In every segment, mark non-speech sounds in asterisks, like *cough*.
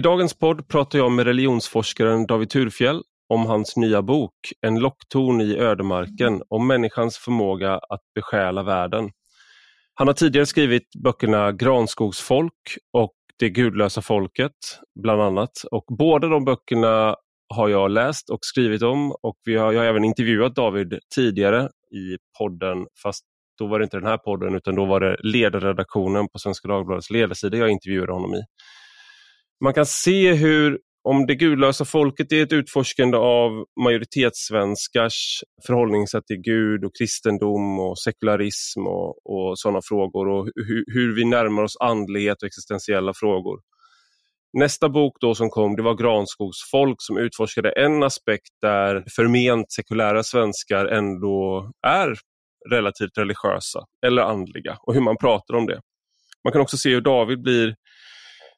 I dagens podd pratar jag med religionsforskaren David Turfjell om hans nya bok En lockton i ödemarken om människans förmåga att besjäla världen. Han har tidigare skrivit böckerna Granskogsfolk och Det gudlösa folket, bland annat. Och båda de böckerna har jag läst och skrivit om och vi har, jag har även intervjuat David tidigare i podden, fast då var det inte den här podden utan då var det ledarredaktionen på Svenska Dagbladets ledarsida jag intervjuade honom i. Man kan se hur, om det gudlösa folket är ett utforskande av majoritetssvenskars förhållningssätt till Gud och kristendom och sekularism och, och sådana frågor och hur, hur vi närmar oss andlighet och existentiella frågor. Nästa bok då som kom det var Granskogsfolk som utforskade en aspekt där förment sekulära svenskar ändå är relativt religiösa eller andliga och hur man pratar om det. Man kan också se hur David blir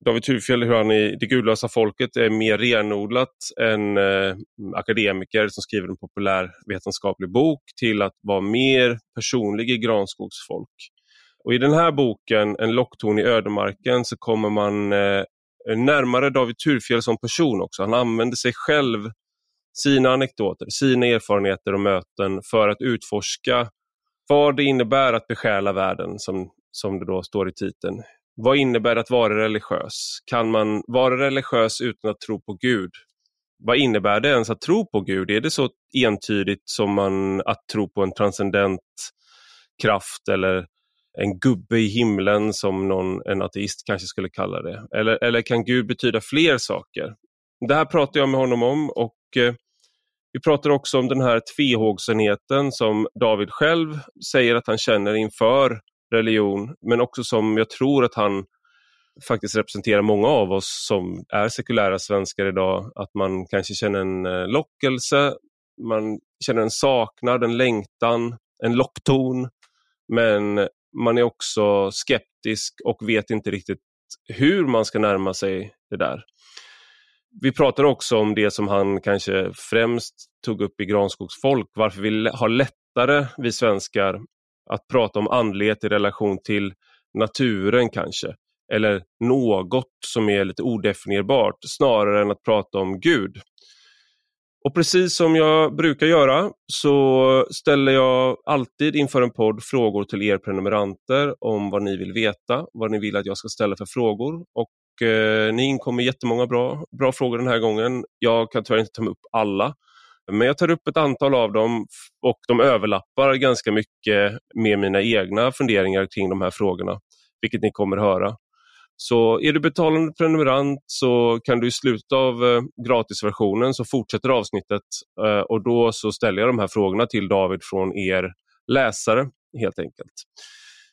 David Thurfjell, hur han i Det gudlösa folket är mer renodlat än eh, akademiker som skriver en populärvetenskaplig bok till att vara mer personlig i Granskogsfolk. Och I den här boken, En lockton i ödemarken, så kommer man eh, närmare David Thurfjell som person också. Han använder sig själv, sina anekdoter, sina erfarenheter och möten för att utforska vad det innebär att besjäla världen, som, som det då står i titeln. Vad innebär att vara religiös? Kan man vara religiös utan att tro på Gud? Vad innebär det ens att tro på Gud? Är det så entydigt som man, att tro på en transcendent kraft eller en gubbe i himlen som någon, en ateist kanske skulle kalla det? Eller, eller kan Gud betyda fler saker? Det här pratar jag med honom om och eh, vi pratar också om den här tvehågsenheten som David själv säger att han känner inför religion, men också som jag tror att han faktiskt representerar många av oss som är sekulära svenskar idag, att man kanske känner en eh, lockelse, man känner en saknad, en längtan, en lockton, men man är också skeptisk och vet inte riktigt hur man ska närma sig det där. Vi pratar också om det som han kanske främst tog upp i Granskogsfolk, varför vi har lättare, vi svenskar, att prata om andlighet i relation till naturen kanske, eller något som är lite odefinierbart, snarare än att prata om Gud. Och precis som jag brukar göra så ställer jag alltid inför en podd frågor till er prenumeranter om vad ni vill veta, vad ni vill att jag ska ställa för frågor. Och eh, Ni inkommer jättemånga bra, bra frågor den här gången. Jag kan tyvärr inte ta upp alla. Men jag tar upp ett antal av dem och de överlappar ganska mycket med mina egna funderingar kring de här frågorna, vilket ni kommer höra. Så är du betalande prenumerant så kan du i slutet av eh, gratisversionen så fortsätter avsnittet eh, och då så ställer jag de här frågorna till David från er läsare helt enkelt.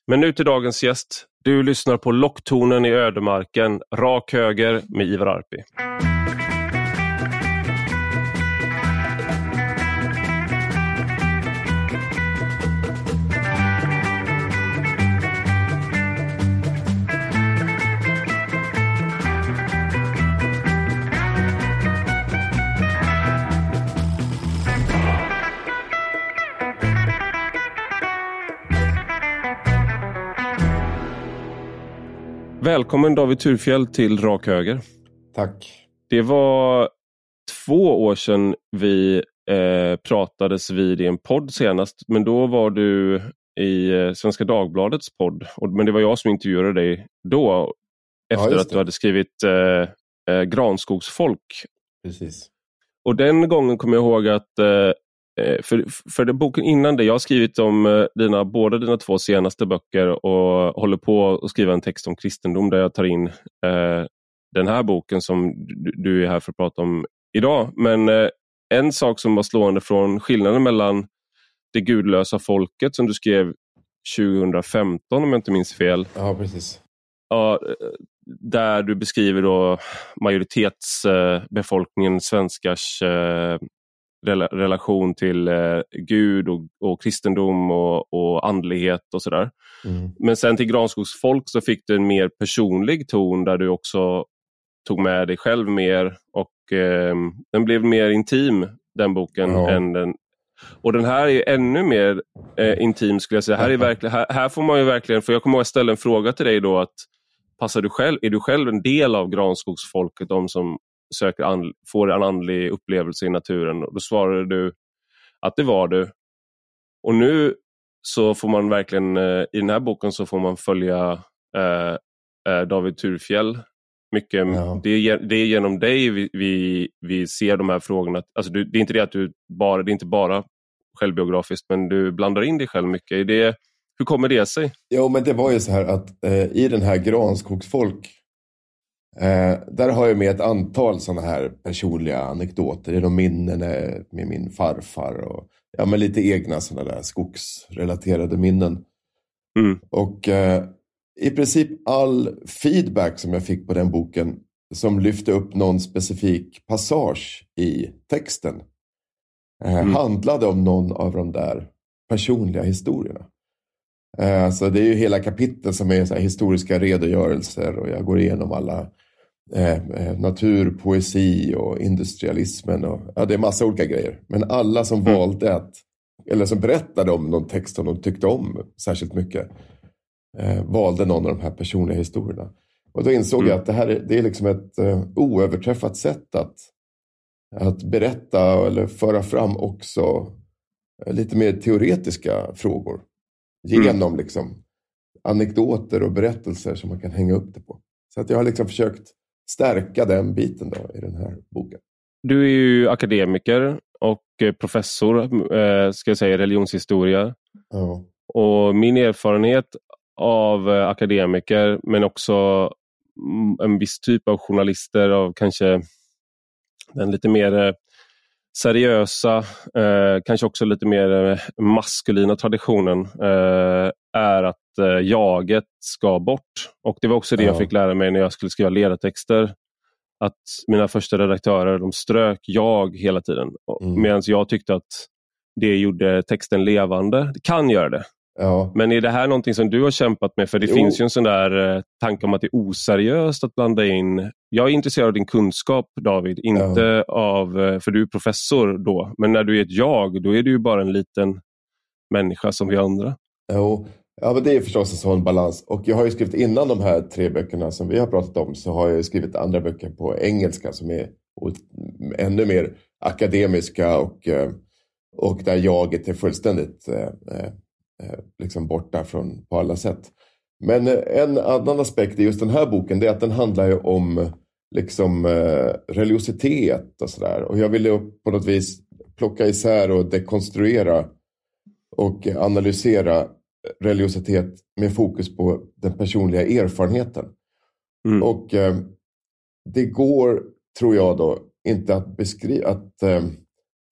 Men nu till dagens gäst. Du lyssnar på Locktonen i ödemarken, rak höger med Ivar Arpi. Välkommen David Turfjell till Rak Höger. Tack. Det var två år sedan vi eh, pratades vid i en podd senast, men då var du i eh, Svenska Dagbladets podd. Men det var jag som intervjuade dig då, efter ja, att du hade skrivit eh, eh, Granskogsfolk. Precis. Och den gången kommer jag ihåg att Eh, för, för den boken innan det, jag har skrivit om eh, dina, båda dina två senaste böcker och håller på att skriva en text om kristendom där jag tar in eh, den här boken som du, du, är här för att prata om idag. Men eh, en sak som var slående från skillnaden mellan Det gudlösa folket som du skrev 2015 om jag inte minns fel. Ja, precis. Ja, eh, där du beskriver då majoritetsbefolkningen svenskars relation till eh, Gud och, och kristendom och, och andlighet och sådär. Mm. Men sen till Granskogsfolk så fick du en mer personlig ton där du också tog med dig själv mer och eh, den blev mer intim den boken. Ja. än den, och den här är ännu mer eh, intim skulle jag säga. Här, är *laughs* verkligen, här, här, får man ju verkligen, för jag kommer ihåg att jag ställde en fråga till dig då att passar du själv, är du själv en del av granskogsfolket, de som söker and, får en andlig upplevelse i naturen? Och då svarade du att det var du. Och nu så får man verkligen, eh, i den här boken så får man följa eh, eh David Turfjell mycket. Ja. Det, är, det är genom dig vi, vi, vi ser de här frågorna. Alltså du, det är inte det att du bara, det är inte bara självbiografiskt, men du blandar in dig själv mycket. Är det, hur kommer det sig? Jo, men det var ju så här att eh, i den här Granskogsfolk, eh, där har jag med ett antal sådana här personliga anekdoter. Det är de minnen med min farfar och ja, men lite egna sådana där skogsrelaterade minnen. Mm. Och eh, i princip all feedback som jag fick på den boken som lyfte upp någon specifik passage i texten eh, mm. handlade om någon av de där personliga historierna. Eh, så det är ju hela kapitel som är så historiska redogörelser och jag går igenom alla eh, eh, natur, poesi och industrialismen. Och, ja, det är massa olika grejer. Men alla som mm. valde att, eller som berättade om någon text som de tyckte om särskilt mycket, eh, valde någon av de här personliga historierna. Och då insåg mm. jag att det här är, det är liksom ett eh, oöverträffat sätt att, att berätta eller föra fram också eh, lite mer teoretiska frågor. Mm. Genom mm. liksom, anekdoter och berättelser som man kan hänga upp det på. Så att jag har liksom försökt stärka den biten då i den här boken. Du är ju akademiker och professor eh, ska jag säga, i religionshistoria. Ja. Och min erfarenhet av eh, akademiker men också en viss typ av journalister av kanske den lite mer eh, seriösa, eh, kanske också lite mer eh, maskulina traditionen eh, är att eh, jaget ska bort. Och Det var också det ja. jag fick lära mig när jag skulle skriva ledartexter. Att mina första redaktörer de strök jag hela tiden. Mm. Medan jag tyckte att det gjorde texten levande. Det kan göra det. Ja. Men är det här någonting som du har kämpat med? För det jo. finns ju en sån där eh, tanke om att det är oseriöst att blanda in. Jag är intresserad av din kunskap David, inte ja. av, eh, för du är professor då. Men när du är ett jag, då är du ju bara en liten människa som vi andra. Jo, ja, men det är förstås en sån balans. Och jag har ju skrivit innan de här tre böckerna som vi har pratat om så har jag skrivit andra böcker på engelska som är ännu mer akademiska och, eh, och där jaget är fullständigt eh, eh, liksom borta från, på alla sätt. Men en annan aspekt i just den här boken det är att den handlar ju om liksom, religiositet och sådär. Och jag ville på något vis plocka isär och dekonstruera och analysera religiositet med fokus på den personliga erfarenheten. Mm. Och eh, det går, tror jag då, inte att, beskriva, att eh,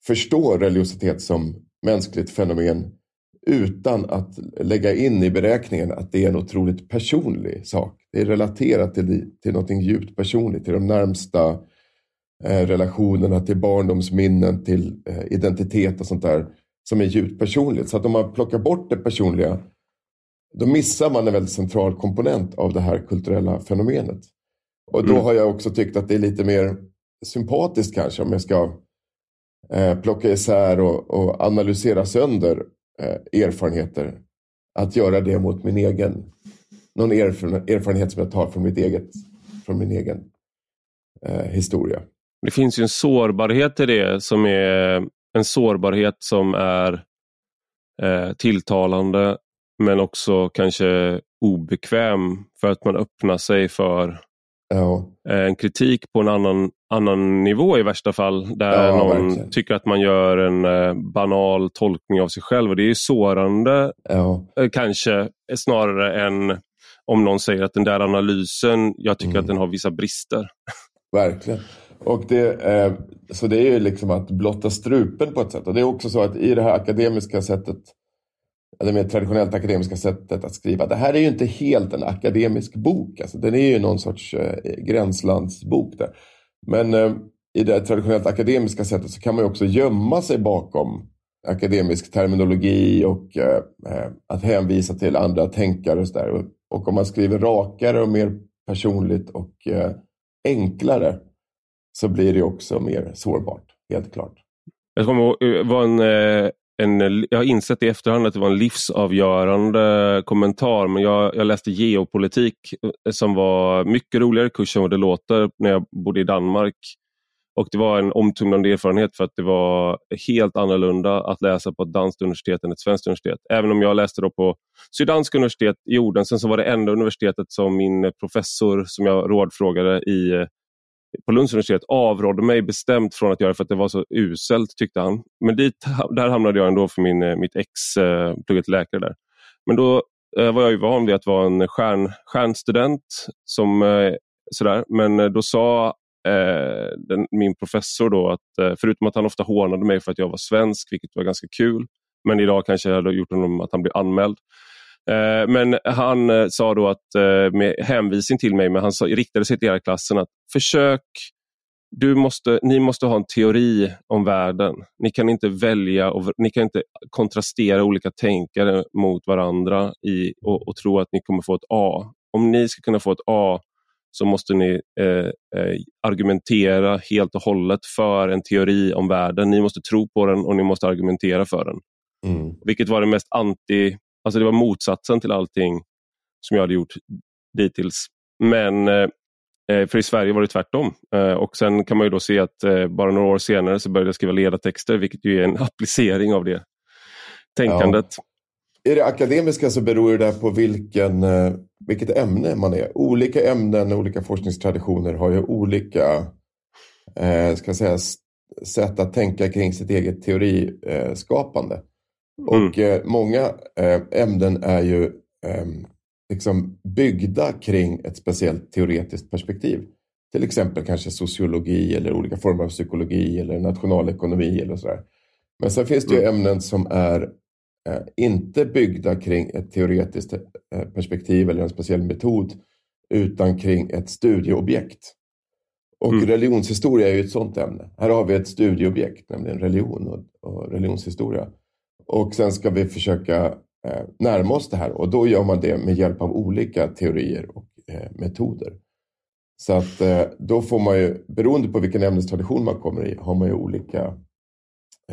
förstå religiositet som mänskligt fenomen utan att lägga in i beräkningen att det är en otroligt personlig sak. Det är relaterat till, till något djupt personligt, till de närmsta eh, relationerna, till barndomsminnen, till eh, identitet och sånt där som är djupt personligt. Så att om man plockar bort det personliga, då missar man en väldigt central komponent av det här kulturella fenomenet. Och då mm. har jag också tyckt att det är lite mer sympatiskt kanske om jag ska eh, plocka isär och, och analysera sönder Eh, erfarenheter. Att göra det mot min egen, någon erfarenhet som jag tar från, mitt eget, från min egen eh, historia. Det finns ju en sårbarhet i det som är en sårbarhet som är eh, tilltalande men också kanske obekväm för att man öppnar sig för ja. Eh, en kritik på en annan, annan nivå i värsta fall. Där ja, någon verkligen. tycker att man gör en eh, banal tolkning av sig själv. Och Det är sårande ja. eh, kanske snarare än om någon säger att den där analysen, jag tycker mm. att den har vissa brister. Verkligen. Och det, eh, så det är ju liksom att blotta strupen på ett sätt. Och det är också så att i det här akademiska sättet det mer traditionellt akademiska sättet att skriva. Det här är ju inte helt en akademisk bok. Alltså, den är ju någon sorts eh, gränslandsbok. Där. Men eh, i det traditionellt akademiska sättet så kan man ju också gömma sig bakom akademisk terminologi och eh, eh att hänvisa till andra tänkare och sådär. Och, och om man skriver rakare och mer personligt och eh, enklare så blir det också mer sårbart, helt klart. Jag kommer ihåg, eh, var en eh, en, jag har insett i efterhand att det var en livsavgörande kommentar men jag, jag läste geopolitik eh, som var mycket roligare kurs än vad det låter när jag bodde i Danmark. Och Det var en omtumlande erfarenhet för att det var helt annorlunda att läsa på ett danskt universitet än ett svenskt universitet. Även om jag läste då på Syddansk universitet i Odense så var det enda universitetet som min professor som jag rådfrågade i på Lunds universitet avrådde mig bestämt från att göra det för att det var så uselt tyckte han. Men dit, *laughs* där hamnade jag ändå för min, eh, mitt ex eh, pluggade till läkare där. Men då eh, var jag ju van vid att vara en stjärn, stjärnstudent. Som, eh, sådär. Men eh, då sa eh, den, min professor då att eh, förutom att han ofta hånade mig för att jag var svensk, vilket var ganska kul, men idag kanske jag hade gjort honom att han blev anmäld. Eh, men han eh, sa då att eh, med hänvisning till mig, men han sa, riktade sig till hela klassen att försök du måste, ni måste ha en teori om världen. Ni kan inte välja och ni kan inte kontrastera olika tänkare mot varandra i, och, och tro att ni kommer få ett A. Om ni ska kunna få ett A så måste ni eh, argumentera helt och hållet för en teori om världen. Ni måste tro på den och ni måste argumentera för den. Mm. Vilket var det mest anti Alltså det var motsatsen till allting som jag hade gjort dittills. Men eh, eh, för i Sverige var det tvärtom. Eh, och sen kan man ju då se att bara några år senare så började jag skriva ledartexter vilket ju är en *laughs* applicering av det tänkandet. Ja. Är det akademiska så beror det på vilken, vilket ämne man är. Olika ämnen, och olika forskningstraditioner har ju olika eh, ska säga, sätt att tänka kring sitt eget teoriskapande. Mm. Och eh, många eh, ämnen är ju eh, liksom byggda kring ett speciellt teoretiskt perspektiv. Till exempel kanske sociologi eller olika former av psykologi eller nationalekonomi eller sådär. Men sen finns det ju mm. ämnen som är eh, inte byggda kring ett teoretiskt eh, perspektiv eller en speciell metod utan kring ett studieobjekt. Och mm. religionshistoria är ju ett sådant ämne. Här har vi ett studieobjekt, nämligen religion och, och religionshistoria. Och sen ska vi försöka eh, närma oss det här och då gör man det med hjälp av olika teorier och eh, metoder. Så att eh, då får man ju, beroende på vilken ämnestradition man kommer i, har man ju olika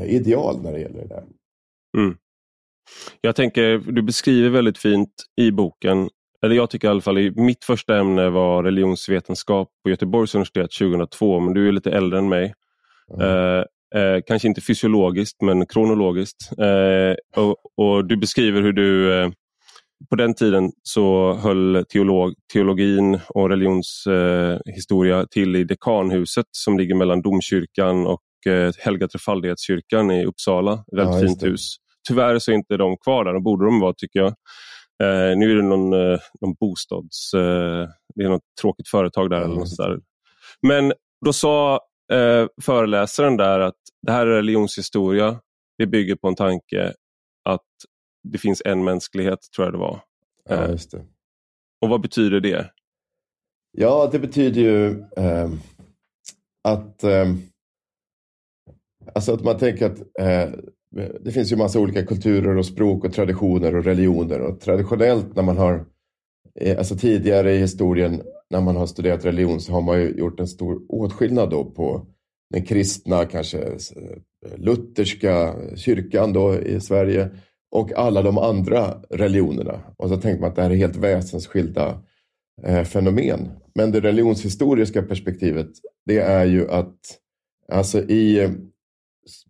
ideal när det gäller det där. Mm. Jag tänker, du beskriver väldigt fint i boken, eller jag tycker i alla fall, mitt första ämne var religionsvetenskap på Göteborgs universitet 2002, men du är lite äldre än mig. Mm. Eh, kanske inte fysiologiskt men kronologiskt. Eh, och, och, Du beskriver hur du eh, på den tiden så höll teolog, teologin och religionshistoria till i dekanhuset som ligger mellan domkyrkan och eh, Helga Trefaldighetskyrkan i Uppsala. Väldigt ja, fint hus. Tyvärr så är inte de kvar där, de borde de vara tycker jag. Eh, nu är det någon, eh, någon bostads... Eh, det är något tråkigt företag där. Ja, eller något där. Men då sa eh, föreläsaren där att det här är religionshistoria. Det bygger på en tanke att det finns en mänsklighet, tror jag det var. Ja, eh, just det. Och vad betyder det? Ja, det betyder ju eh, att, eh, alltså att man tänker att eh, det finns ju massa olika kulturer och språk och traditioner och religioner. Och traditionellt när man har, eh, alltså tidigare i historien när man har studerat religion så har man ju gjort en stor åtskillnad då på den kristna, kanske eh, lutherska kyrkan då i Sverige och alla de andra religionerna. Och så tänker man att det här är helt väsensskilda eh, fenomen. Men det religionshistoriska perspektivet, det är ju att alltså i,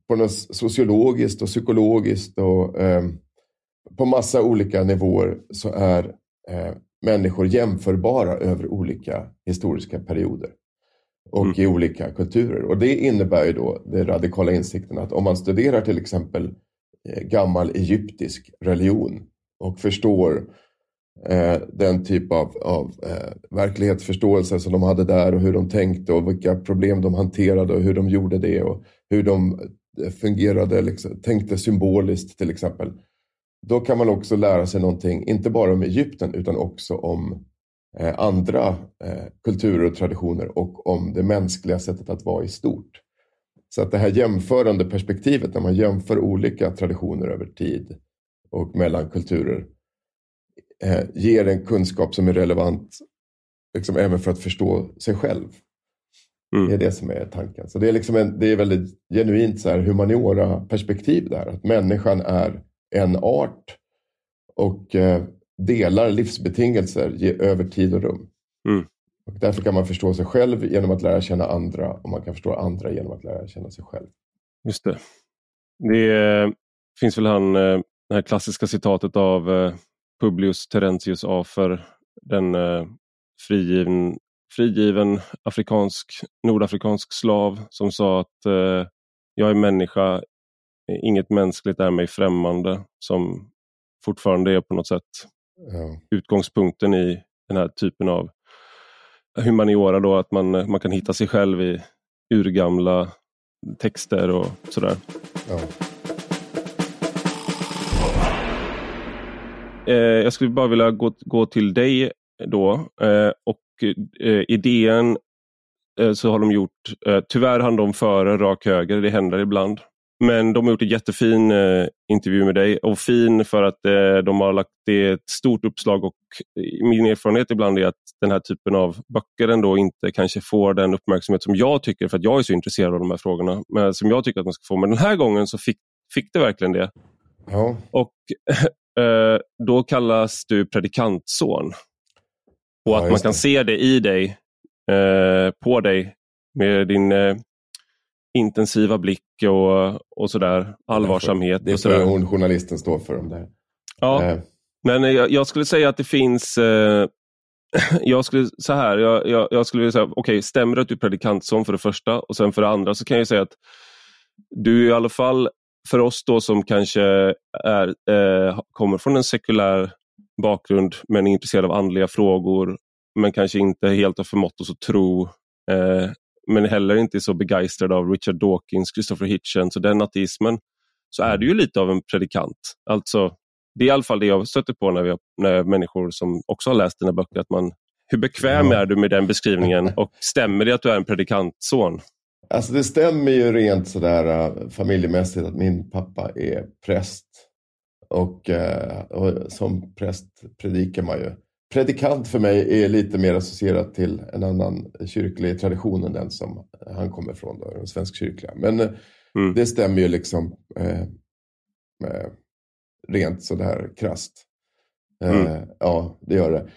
på något sociologiskt och psykologiskt och eh, på massa olika nivåer så är eh, människor jämförbara över olika historiska perioder och mm. i olika kulturer. Och det innebär ju då den radikala insikten att om man studerar till exempel eh, gammal egyptisk religion och förstår eh, den typ av, av eh, verklighetsförståelse som de hade där och hur de tänkte och vilka problem de hanterade och hur de gjorde det och hur de eh, fungerade, liksom, tänkte symboliskt till exempel. Då kan man också lära sig någonting, inte bara om Egypten utan också om eh, andra eh, kulturer och traditioner och om det mänskliga sättet att vara i stort. Så att det här jämförande perspektivet när man jämför olika traditioner över tid och mellan kulturer eh, ger en kunskap som är relevant liksom, även för att förstå sig själv. Mm. Det är det som är tanken. Så det är, liksom en, det är väldigt genuint så här humaniora-perspektiv där. Att människan är en art och eh, delar livsbetingelser över tid och rum. Mm. Och därför kan man förstå sig själv genom att lära känna andra och man kan förstå andra genom att lära känna sig själv. Just det. Det eh, finns väl han, eh, det här klassiska citatet av Publius Terentius Afer, den frigiven, frigiven afrikansk, nordafrikansk slav som sa att jag är människa, inget mänskligt är mig främmande, som fortfarande är på något sätt ja. utgångspunkten i den här typen av humaniora, då, att man, man kan hitta sig själv i urgamla texter och sådär. Ja. Eh, jag skulle bara vilja gå, gå till dig då eh, och eh, idén eh, så har de gjort, tyvärr hann de före rak höger, det händer ibland. Men de har gjort en jättefin eh, intervju med dig och fin för att eh, de har lagt det ett stort uppslag och min erfarenhet ibland är att den här typen av böcker ändå inte kanske får den uppmärksamhet som jag tycker, för att jag är så intresserad av de här frågorna, men som jag tycker att man ska få. Men den här gången så fick, fick det verkligen det. Ja. Och *laughs* eh, då kallas du predikantson. Och ja, att man kan det. se det i dig, eh, på dig, med din eh, intensiva blick och, och sådär, allvarsamhet. Det är för hon journalisten står för. Om det. Ja, eh. men jag, jag, skulle säga att det finns eh, *laughs* jag skulle så här, jag, jag, jag skulle vilja säga, okej, okay, stämmer det att du är predikantson för det första och sen för det andra så kan jag säga att du i alla fall för oss då som kanske är, eh, kommer från en sekulär bakgrund men är intresserad av andliga frågor men kanske inte helt har förmått oss att tro eh, men heller inte är så begeistrad av Richard Dawkins, Christopher Hitchens och den ateismen så är du ju lite av en predikant. Alltså, det är i alla fall det jag stöter på när, vi har, när människor som också har läst dina böcker. Att man, hur bekväm är du med den beskrivningen *laughs* och stämmer det att du är en predikantson? Alltså det stämmer ju rent sådär uh, familjemässigt att min pappa är präst. Och, uh, och, som präst predikar man ju. Predikant för mig är lite mer associerat till en annan kyrklig tradition än den som han kommer ifrån, då, den svenskkyrkliga. Men uh, mm. det stämmer ju liksom rent sådär krasst. Mm. ja, det gör det.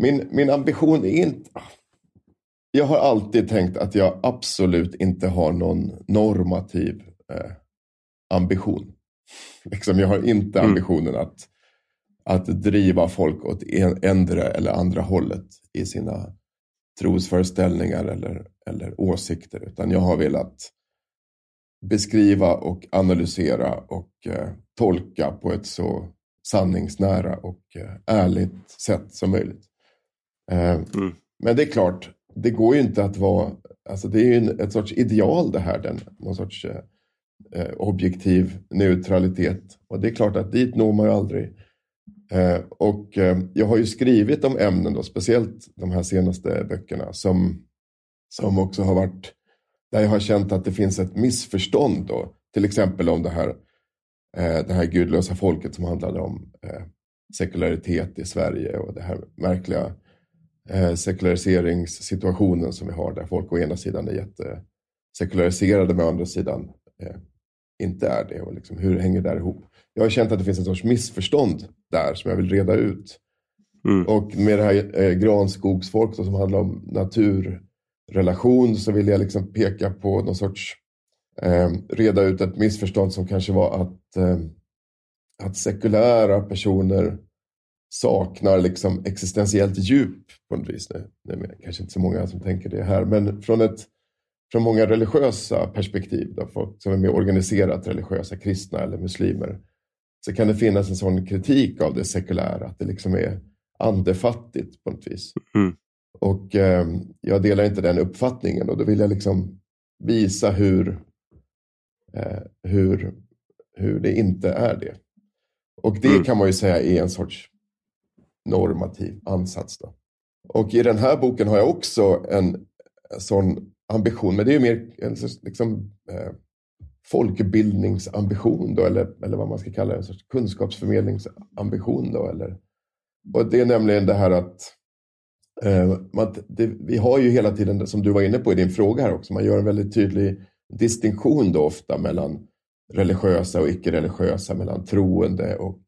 Min, min ambition är inte jag har alltid tänkt att jag absolut inte har någon normativ eh, ambition. *laughs* Liksom, jag har inte mm. ambitionen att, att driva folk åt ändra eller andra hållet i sina trosföreställningar eller, eller åsikter. Utan jag har velat beskriva och analysera och eh, tolka på ett så sanningsnära och eh, ärligt sätt som möjligt. Eh, mm. Men det är klart, det går ju inte att vara, alltså det är ju en, ett sorts ideal det här, den, någon sorts eh, eh, objektiv neutralitet. Och det är klart att dit når man ju aldrig. Eh, och eh, jag har ju skrivit om ämnen, då, speciellt de här senaste böckerna, som, som också har varit, där jag har känt att det finns ett missförstånd. Då. Till exempel om det här, eh, det här gudlösa folket som handlade om sekularitet i Sverige och det här märkliga sekulariseringssituationen som vi har där folk å ena sidan är jättesekulariserade men å andra sidan inte är det. Och liksom, hur hänger det där ihop? Jag har känt att det finns en sorts missförstånd där som jag vill reda ut. Mm. Och med det här eh, granskogsfolk som handlar om naturrelation så vill jag liksom peka på någon sorts eh, reda ut ett missförstånd som kanske var att, eh, att sekulära personer saknar liksom existentiellt djup på något vis. Nu. Det är kanske inte så många som tänker det här, men från, ett, från många religiösa perspektiv, då, folk som är mer organiserat religiösa, kristna eller muslimer, så kan det finnas en sån kritik av det sekulära, att det liksom är andefattigt på något vis. Mm. Och eh, jag delar inte den uppfattningen och då vill jag liksom visa hur, eh, hur, hur det inte är det. Och det mm. kan man ju säga är en sorts normativ ansats. Då. Och i den här boken har jag också en sån ambition, men det är mer en liksom, eh, folkbildningsambition då, eller, eller vad man ska kalla det, en sorts kunskapsförmedlingsambition. Då, eller, och det är nämligen det här att, Eh, man, det, vi har ju hela tiden, som du var inne på i din fråga här också, man gör en väldigt tydlig distinktion då ofta mellan religiösa och icke-religiösa, mellan troende och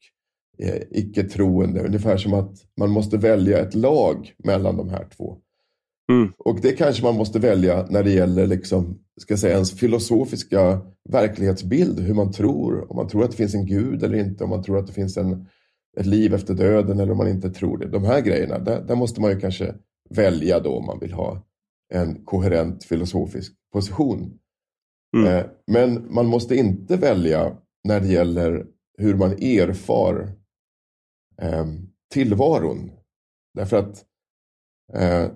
eh, icke-troende. Ungefär som att man måste välja ett lag mellan de här två. Mm. Och det kanske man måste välja när det gäller liksom, ska säga, ens filosofiska verklighetsbild, hur man tror, om man tror att det finns en gud eller inte, om man tror att det finns en, ett liv efter döden eller om man inte tror det. De här grejerna, där, där måste man ju kanske välja då om man vill ha en koherent filosofisk position. Mm. Eh, men man måste inte välja när det gäller hur man erfar eh, tillvaron. Därför att eh,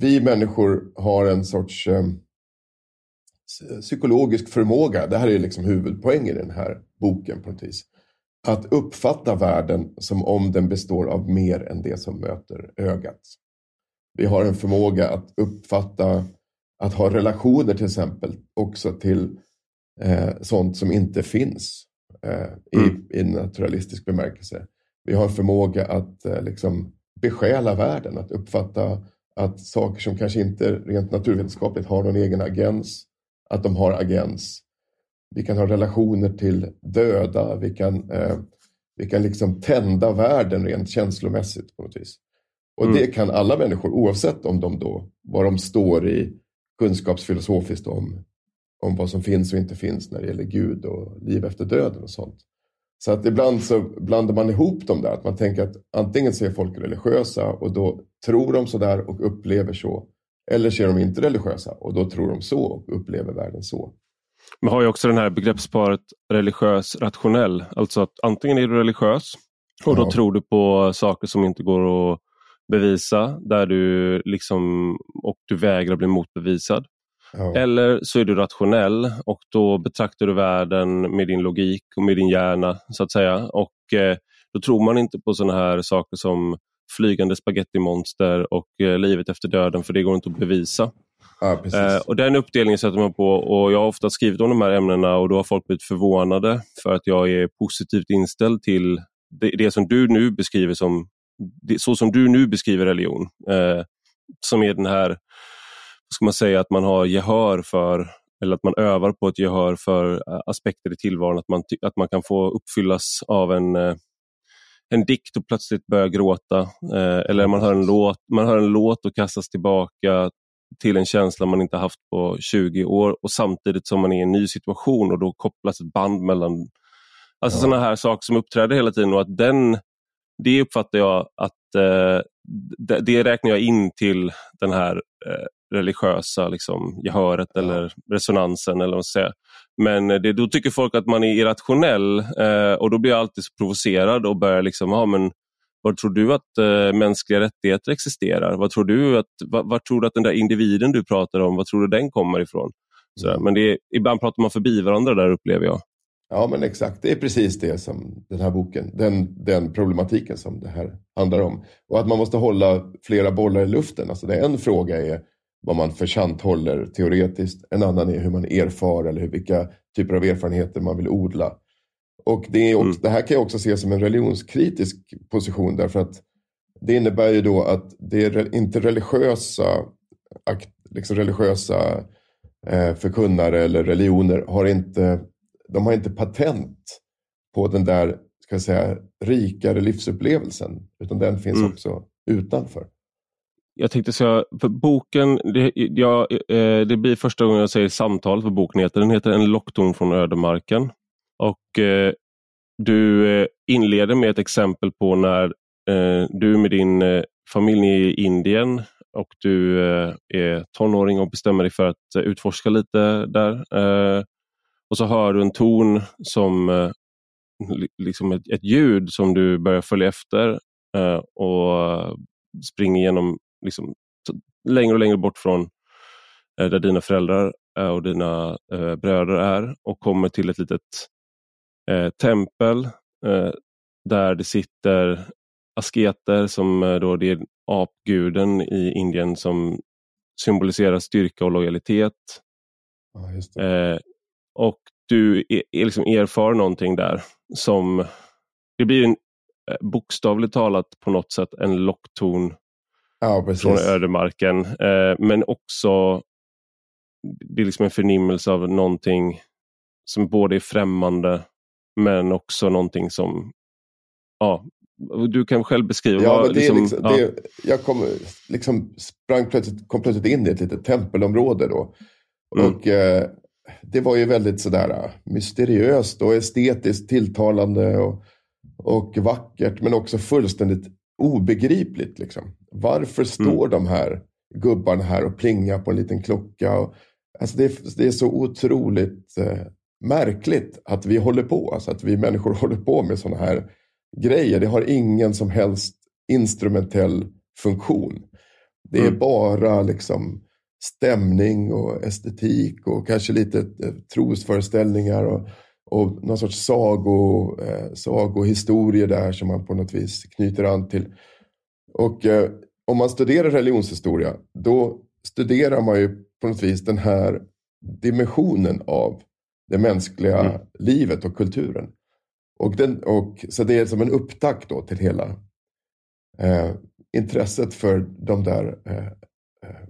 vi människor har en sorts eh, psykologisk förmåga, det här är liksom huvudpoängen i den här boken på något vis, att uppfatta världen som om den består av mer än det som möter ögat. Vi har en förmåga att uppfatta, att ha relationer till exempel också till eh, sånt som inte finns eh, i, mm. i naturalistisk bemärkelse. Vi har en förmåga att eh, liksom besjäla världen, att uppfatta att saker som kanske inte rent naturvetenskapligt har någon egen agens, att de har agens. Vi kan ha relationer till döda, vi kan, eh, vi kan liksom tända världen rent känslomässigt på något vis. Och mm. det kan alla människor oavsett om de då, vad de står i kunskapsfilosofiskt om, om vad som finns och inte finns när det gäller Gud och liv efter döden och sånt. Så att ibland så blandar man ihop dem där, att man tänker att antingen så är folk religiösa och då tror de så där och upplever så. Eller så är de inte religiösa och då tror de så och upplever världen så. Man har ju också det här begreppsparet religiös rationell. Alltså att antingen är du religiös och då ja. tror du på saker som inte går att bevisa där du liksom, och du vägrar bli motbevisad. Ja. Eller så är du rationell och då betraktar du världen med din logik och med din hjärna så att säga. Och eh, Då tror man inte på sådana här saker som flygande spagettimonster och eh, livet efter döden för det går inte att bevisa. Ja, eh, och Den uppdelningen sätter man på och jag har ofta skrivit om de här ämnena och då har folk blivit förvånade för att jag är positivt inställd till det, det som du nu beskriver som det, så som du nu beskriver religion. Eh, som är den här, ska man säga, att man har gehör för eller att man övar på ett gehör för eh, aspekter i tillvaron, att man, att man kan få uppfyllas av en eh, en dikt och plötsligt börja gråta. Eh, eller man hör, en låt, man hör en låt och kastas tillbaka till en känsla man inte haft på 20 år och samtidigt som man är i en ny situation och då kopplas ett band mellan Alltså ja. sådana här saker som uppträder hela tiden och att den, det uppfattar jag att det, räknar jag in till den här religiösa liksom, gehöret ja. eller resonansen. eller vad säga. Men det, då tycker folk att man är irrationell eh, och då blir jag alltid provocerad och börjar liksom, ah, men var tror du att eh, mänskliga rättigheter existerar? Vad tror du att, vad, vad, tror du att den där individen du pratar om, vad tror du den kommer ifrån? Så, mm. Men det ibland pratar man förbi varandra där upplever jag. Ja men exakt, det är precis det som den här boken, den, den problematiken som det här handlar om. Och att man måste hålla flera bollar i luften. Alltså det en fråga är vad man förtjänt håller teoretiskt. En annan är hur man erfar eller vilka typer av erfarenheter man vill odla. Och det, också, mm. det här kan jag också se som en religionskritisk position därför att det innebär ju då att det är inte religiösa, liksom religiösa eh, förkunnare eller religioner har inte, de har inte patent på den där ska jag säga, rikare livsupplevelsen utan den finns mm. också utanför. Jag tänkte säga, för boken, det, ja, eh, det blir första gången jag säger samtal för boken heter. Den heter En lockton från ödemarken. Och eh, Du eh, inleder med ett exempel på när eh, du med din eh, familj är i Indien och du eh, är tonåring och bestämmer dig för att eh, utforska lite där. Eh, och så hör du en ton som eh, liksom ett, ett ljud som du börjar följa efter och springer igenom liksom, längre och längre bort från eh, där dina föräldrar eh, och dina eh, bröder är och kommer till ett litet eh, tempel eh, där det sitter asketer som eh, då det är apguden i Indien som symboliserar styrka och lojalitet. Ja, och du är, är liksom erfar någonting där som det blir en, bokstavligt talat på något sätt en lockton ja, från ödemarken. Eh, men också det är liksom en förnimmelse av någonting som både är främmande men också någonting som ja, du kan själv beskriva. Ja, vad, det liksom, liksom, ja. det, jag kom, liksom sprang plötsligt, kom plötsligt in i ett litet tempelområde då. Mm. Och eh, det var ju väldigt sådär äh, mysteriöst och estetiskt tilltalande och, och vackert men också fullständigt obegripligt. Liksom. Varför står mm. de här gubbarna här och plingar på en liten klocka? Och, alltså det, det är så otroligt eh, märkligt att vi håller på, alltså att vi människor *laughs* håller på med sådana här grejer. Det har ingen som helst instrumentell funktion. Det är mm. bara liksom stämning och estetik och kanske lite eh, trosföreställningar och, och någon sorts sago, eh, sagohistorier där som man på något vis knyter an till. Och eh, om man studerar religionshistoria då studerar man ju på något vis den här dimensionen av det mänskliga mm. livet och kulturen. Och, den, och Så det är som en upptakt då till hela eh, intresset för de där eh, eh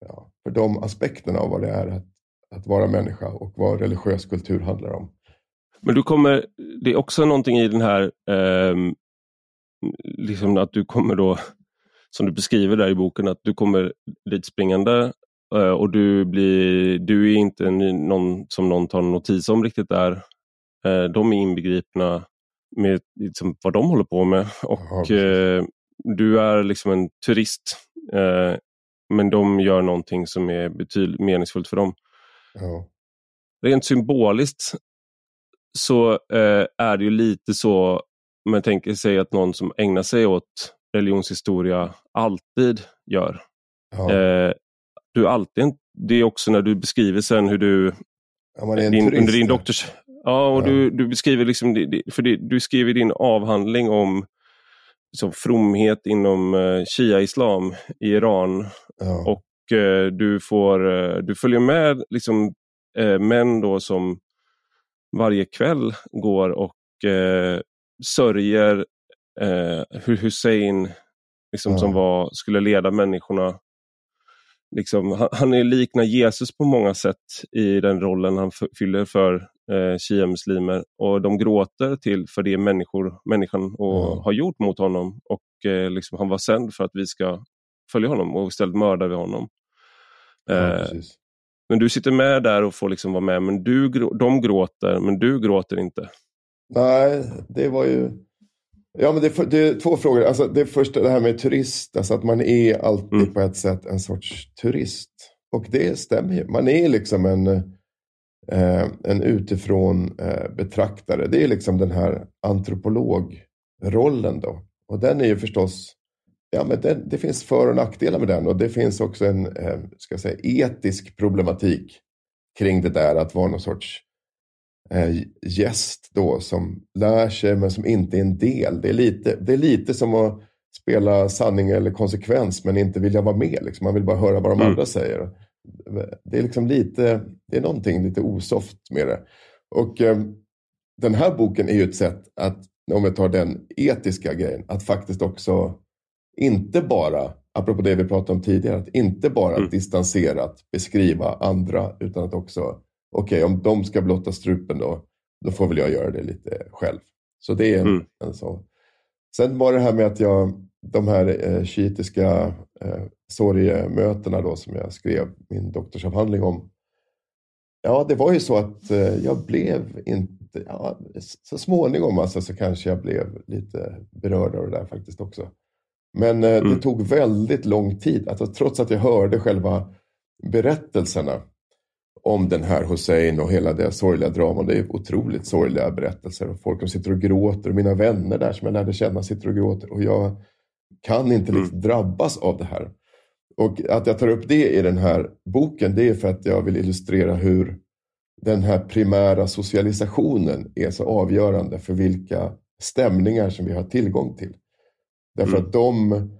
ja, för de aspekterna av vad det är att, att vara människa och vad religiös kultur handlar om. Men du kommer, det är också någonting i den här, eh, liksom att du kommer då, som du beskriver där i boken, att du kommer dit springande eh, och du, blir, du är inte någon som någon tar notis om riktigt där. Eh, de är inbegripna med liksom, vad de håller på med och ja, eh, du är liksom en turist men de gör någonting som är betydligt meningsfullt för dem. Ja. Rent symboliskt så är det ju lite så, om man tänker sig att någon som ägnar sig åt religionshistoria alltid gör. Ja. Eh, du alltid, det är också när du beskriver sen hur du ja, din, turist, under din doktors... Ja, och Du, du beskriver liksom, för det, du skriver din avhandling om liksom, fromhet inom eh, shia-islam i Iran. Ja. Och eh, du, får, eh, du följer med liksom, eh, män då som varje kväll går och eh, sörjer eh, Hussein liksom, ja. som var, skulle leda människorna. Liksom, han, han är liknar Jesus på många sätt i den rollen han fyller för eh, shia-muslimer och de gråter till för det människor, människan och, mm. har gjort mot honom och eh, liksom, han var sänd för att vi ska följa honom och istället mördar vi honom. Eh, men du sitter med där och får liksom vara med, men du, de gråter, men du gråter inte. Nej, det var ju... Ja, men det, det är två frågor. Alltså, det första, det här med turist, alltså att man är alltid mm. på ett sätt en sorts turist. Och det stämmer ju. Man är liksom en eh, en utifrån eh, betraktare. Det är liksom den här antropologrollen då. Och den är ju förstås, ja men den, det finns för och nackdelar med den och det finns också en, eh, ska säga, etisk problematik kring det där att vara någon sorts gäst då som lär sig men som inte är en del. Det är lite, det är lite som att spela sanning eller konsekvens men inte vilja vara med. Liksom. Man vill bara höra vad de mm. andra säger det är liksom lite, det är någonting lite osoft med det. Och eh, den här boken är ju ett sätt att, om vi tar den etiska grejen, att faktiskt också inte bara, apropå det vi pratade om tidigare, att inte bara mm. distanserat beskriva andra utan att också, okej okay, om de ska blotta strupen då, då får väl jag göra det lite själv. Så det är en, mm. en sån. Sen var det här med att jag, de här eh, shiitiska eh, sorgemötena då som jag skrev min doktorsavhandling om. Ja, det var ju så att eh, jag blev inte, ja, så småningom alltså, så kanske jag blev lite berörd av det där faktiskt också. Men eh, mm. det tog väldigt lång tid, alltså, trots att jag hörde själva berättelserna om den här Hussein och hela det sorgliga dramat. Det är otroligt sorgliga berättelser. Och folk som sitter och gråter. Och mina vänner där som jag lärde känna sitter och gråter. Och jag kan inte mm. liksom drabbas av det här. Och att jag tar upp det i den här boken det är för att jag vill illustrera hur den här primära socialisationen är så avgörande för vilka stämningar som vi har tillgång till. Därför mm. att de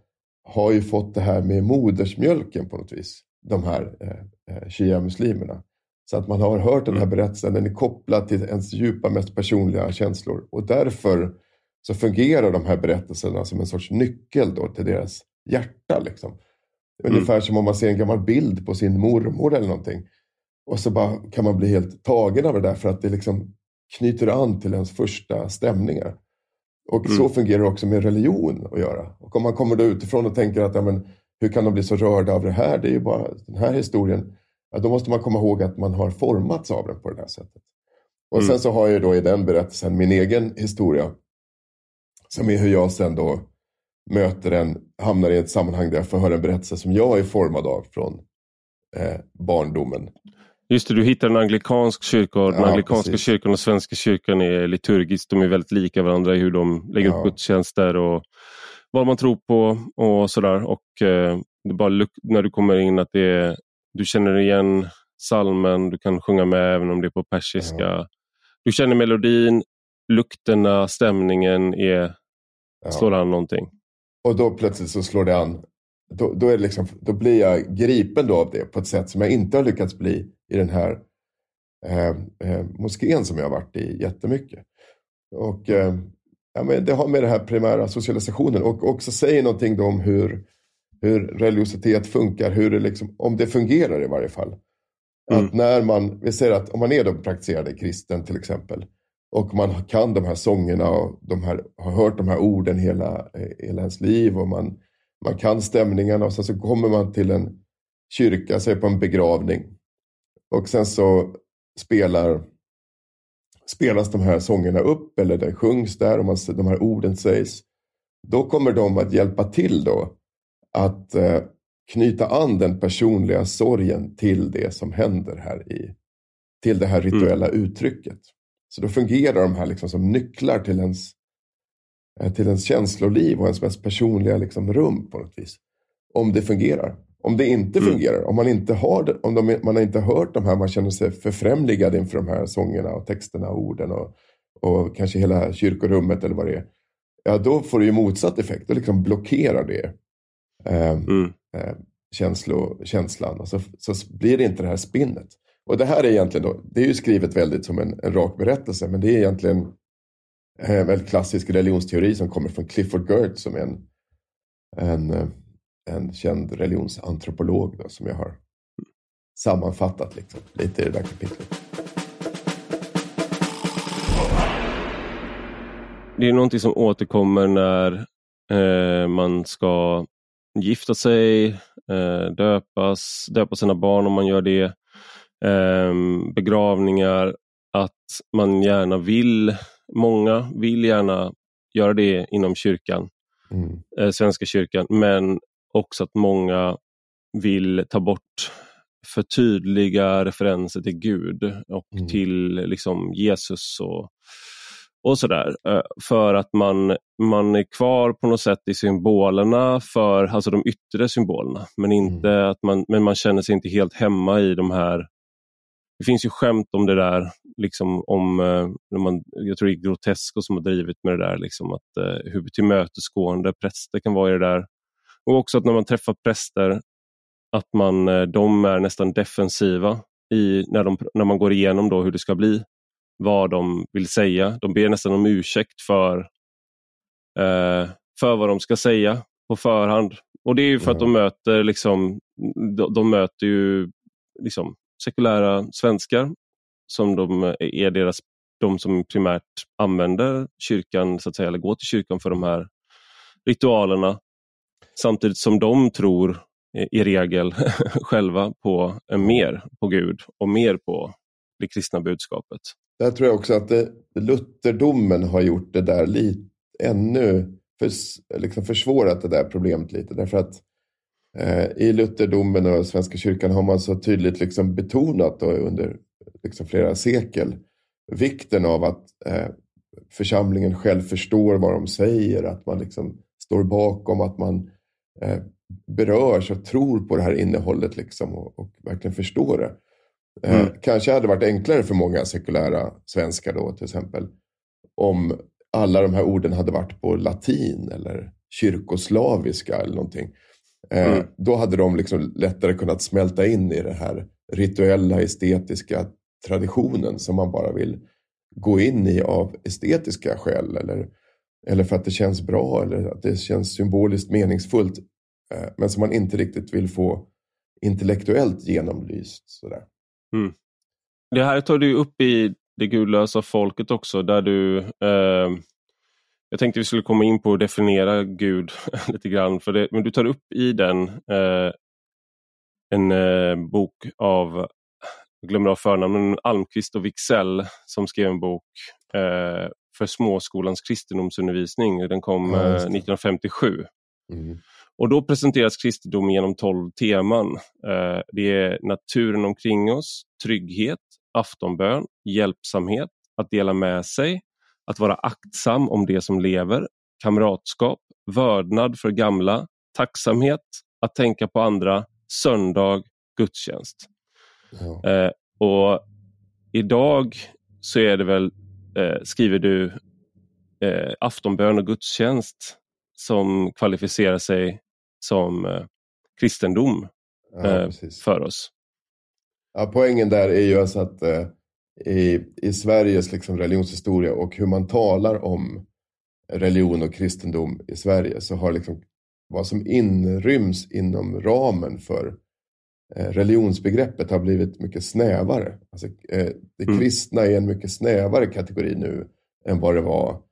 har ju fått det här med modersmjölken på något vis. De här eh, eh shia-muslimerna. Så att man har hört den här mm. berättelsen, den är kopplad till ens djupa, mest personliga känslor. Och därför så fungerar de här berättelserna som en sorts nyckel då till deras hjärta. Liksom. Mm. Ungefär som om man ser en gammal bild på sin mormor eller någonting. Och så bara kan man bli helt tagen av det där för att det liksom knyter an till ens första stämningar. Och mm. så fungerar det också med religion att göra. Och om man kommer då utifrån och tänker att ja, men, hur kan de bli så rörda av det här? Det är ju bara den här historien. Ja, då måste man komma ihåg att man har formats av den på det här sättet. Och mm. sen så har jag då i den berättelsen min egen historia. Som är hur jag sen då möter en, hamnar i ett sammanhang där jag får höra en berättelse som jag är formad av från eh, barndomen. Just det, du hittar en anglikansk kyrka och den ja, anglikanska precis. kyrkan och svenska kyrkan är liturgiskt. De är väldigt lika varandra i hur de lägger ja. upp gudstjänster och vad man tror på och sådär. Och eh, det bara när du kommer in att det är, du känner igen salmen, du kan sjunga med även om det är på persiska. Ja. Du känner melodin, lukterna, stämningen är, slår an någonting. Och då plötsligt så slår det an. Då, då, är liksom, då blir jag gripen då av det på ett sätt som jag inte har lyckats bli i den här eh, eh, moskén som jag har varit i jättemycket. Och eh, ja, men det har med den här primära socialisationen och också säger någonting om hur, hur religiositet funkar, hur det liksom, om det fungerar i varje fall. Mm. Att när man, vi säger att om man är då praktiserande kristen till exempel och man kan de här sångerna och de här, har hört de här orden hela, hela ens liv och man, man kan stämningarna och sen så kommer man till en kyrka, säg på en begravning och sen så spelar, spelas de här sångerna upp eller det sjungs där och man, de här orden sägs. Då kommer de att hjälpa till då att eh, knyta an den personliga sorgen till det som händer här i, till det här rituella mm. uttrycket. Så då fungerar de här liksom som nycklar till ens, eh, till ens känsloliv och ens mest personliga liksom rum på något vis. Om det fungerar. Om det inte mm. fungerar, om man inte har det, om de, man har inte hört de här, man känner sig förfrämligad inför de här sångerna och texterna och orden och, och kanske hela kyrkorummet eller vad det är. Ja, då får det ju motsatt effekt. Då liksom blockerar det eh, mm. eh, känslo, känslan och så, så blir det inte det här spinnet. Och det här är egentligen då, det är ju skrivet väldigt som en, en rak berättelse, men det är egentligen en väldigt klassisk religionsteori som kommer från Clifford Geertz som är en, en eh, en känd religionsantropolog då, som jag har sammanfattat liksom, lite i det där kapitlet. Det är någonting som återkommer när eh, man ska gifta sig, eh, döpas, döpa sina barn om man gör det, eh, begravningar, att man gärna vill, många vill gärna göra det inom kyrkan, mm. eh, Svenska kyrkan, men också att många vill ta bort för tydliga referenser till Gud och mm. till liksom Jesus och, och sådär. Eh, för att man, man är kvar på något sätt i symbolerna, för, alltså de yttre symbolerna, men, inte mm. att man, men man känner sig inte helt hemma i de här det finns ju skämt om det där, liksom om, eh, när man, jag tror det är Grotesco som har drivit med det där, liksom att, eh, hur tillmötesgående präster kan vara i det där. Och också att när man träffar präster, att man, de är nästan defensiva i, när, de, när man går igenom då hur det ska bli, vad de vill säga. De ber nästan om ursäkt för, eh, för vad de ska säga på förhand. Och Det är ju för att de möter, liksom, de, de möter ju liksom, sekulära svenskar som de är deras, de som primärt använder kyrkan, så att säga, eller går till kyrkan för de här ritualerna. Samtidigt som de tror i regel *laughs* själva på mer på Gud och mer på det kristna budskapet. Där tror jag också att det, Lutherdomen har gjort det där lite, ännu för, liksom försvårat det där problemet lite. Därför att eh, i Lutherdomen och Svenska kyrkan har man så tydligt liksom betonat under liksom flera sekel vikten av att eh, församlingen själv förstår vad de säger, att man liksom står bakom, att man eh, berörs och tror på det här innehållet liksom och, och verkligen förstår det. Eh, mm. Kanske hade det varit enklare för många sekulära svenskar då till exempel om alla de här orden hade varit på latin eller kyrkoslaviska eller någonting. Eh, mm. Då hade de liksom lättare kunnat smälta in i den här rituella estetiska traditionen som man bara vill gå in i av estetiska skäl eller eller för att det känns bra eller att det känns symboliskt meningsfullt. eh, men som man inte riktigt vill få intellektuellt genomlyst. Sådär. Mm. Det här tar du upp i Det gudlösa folket också, där du eh, jag tänkte vi skulle komma in på att definiera Gud *laughs* lite grann, för det, men du tar upp i den eh, en eh, bok av, jag glömmer av förnamnen, Almqvist och Wixell som skrev en bok eh, för småskolans kristendomsundervisning. Den kom ja, 1957. Eh, mm. Och då presenteras kristendom genom tolv teman. Eh, det är naturen omkring oss, trygghet, aftonbön, hjälpsamhet, att dela med sig, att vara aktsam om det som lever, kamratskap, vördnad för gamla, tacksamhet, att tänka på andra, söndag, gudstjänst. Ja. Eh, och idag så är det väl, eh, skriver du, aftonbön och gudstjänst som kvalificerar sig som eh, kristendom ja, eh, för oss. Ja, poängen där är ju alltså att eh, i, i Sveriges liksom religionshistoria och hur man talar om religion och kristendom i Sverige så har liksom vad som inryms inom ramen för religionsbegreppet har blivit mycket snävare. Alltså, det mm. kristna är en mycket snävare kategori nu än vad det var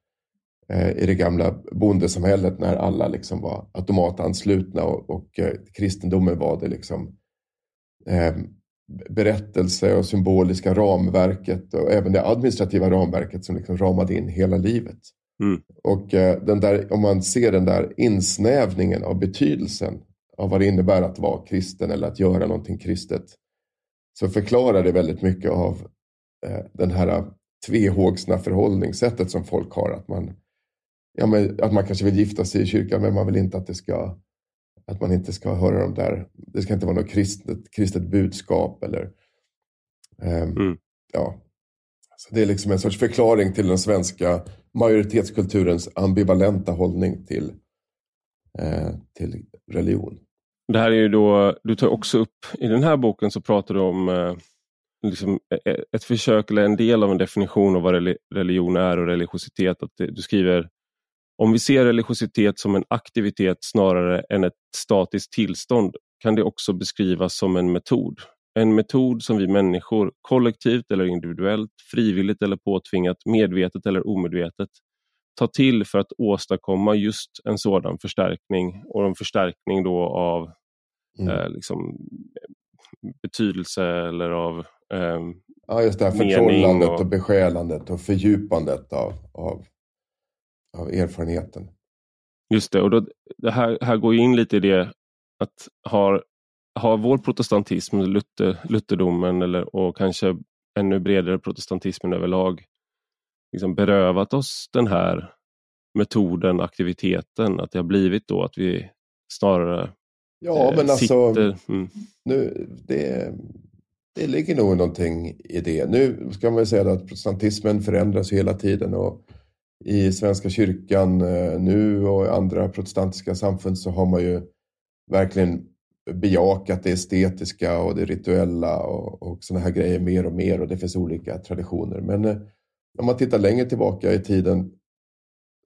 i det gamla bondesamhället när alla liksom var automatanslutna och, och kristendomen var det liksom berättelse och symboliska ramverket och även det administrativa ramverket som liksom ramade in hela livet. Mm. Och eh, den där, om man ser den där insnävningen av betydelsen av vad det innebär att vara kristen eller att göra någonting kristet så förklarar det väldigt mycket av eh, den här tvehågsna förhållningssättet som folk har. Att man, ja, men, att man kanske vill gifta sig i kyrkan men man vill inte att det ska att man inte ska höra de där, det ska inte vara något kristet, kristet budskap eller um, mm. ja. Så det är liksom en sorts förklaring till den svenska majoritetskulturens ambivalenta hållning till, eh, till religion. Det här är ju då, du tar också upp, i den här boken så pratar du om eh, liksom e, e, ett försök eller en del av en definition av vad religion är och religiositet. Att du skriver om vi ser religiositet som en aktivitet snarare än ett statiskt tillstånd kan det också beskrivas som en metod. En metod som vi människor, kollektivt eller individuellt, frivilligt eller påtvingat, medvetet eller omedvetet, tar till för att åstadkomma just en sådan förstärkning och en förstärkning då av mm. eh, liksom, betydelse eller av eh, Ja, just det här förtrollandet och, och besjälandet och fördjupandet av, av av erfarenheten. Just det, och då, det här, här går in lite i det att har, har vår protestantism, Luther, lutherdomen eller, och kanske ännu bredare protestantismen överlag liksom berövat oss den här metoden, aktiviteten, att det har blivit då att vi snarare Ja, eh, men alltså, sitter, mm. nu, det, det ligger nog någonting i det. Nu ska man säga att protestantismen förändras hela tiden och i Svenska kyrkan eh, nu och i andra protestantiska samfund så har man ju verkligen bejakat det estetiska och det rituella och, och sådana här grejer mer och mer och det finns olika traditioner. Men eh, om man tittar längre tillbaka i tiden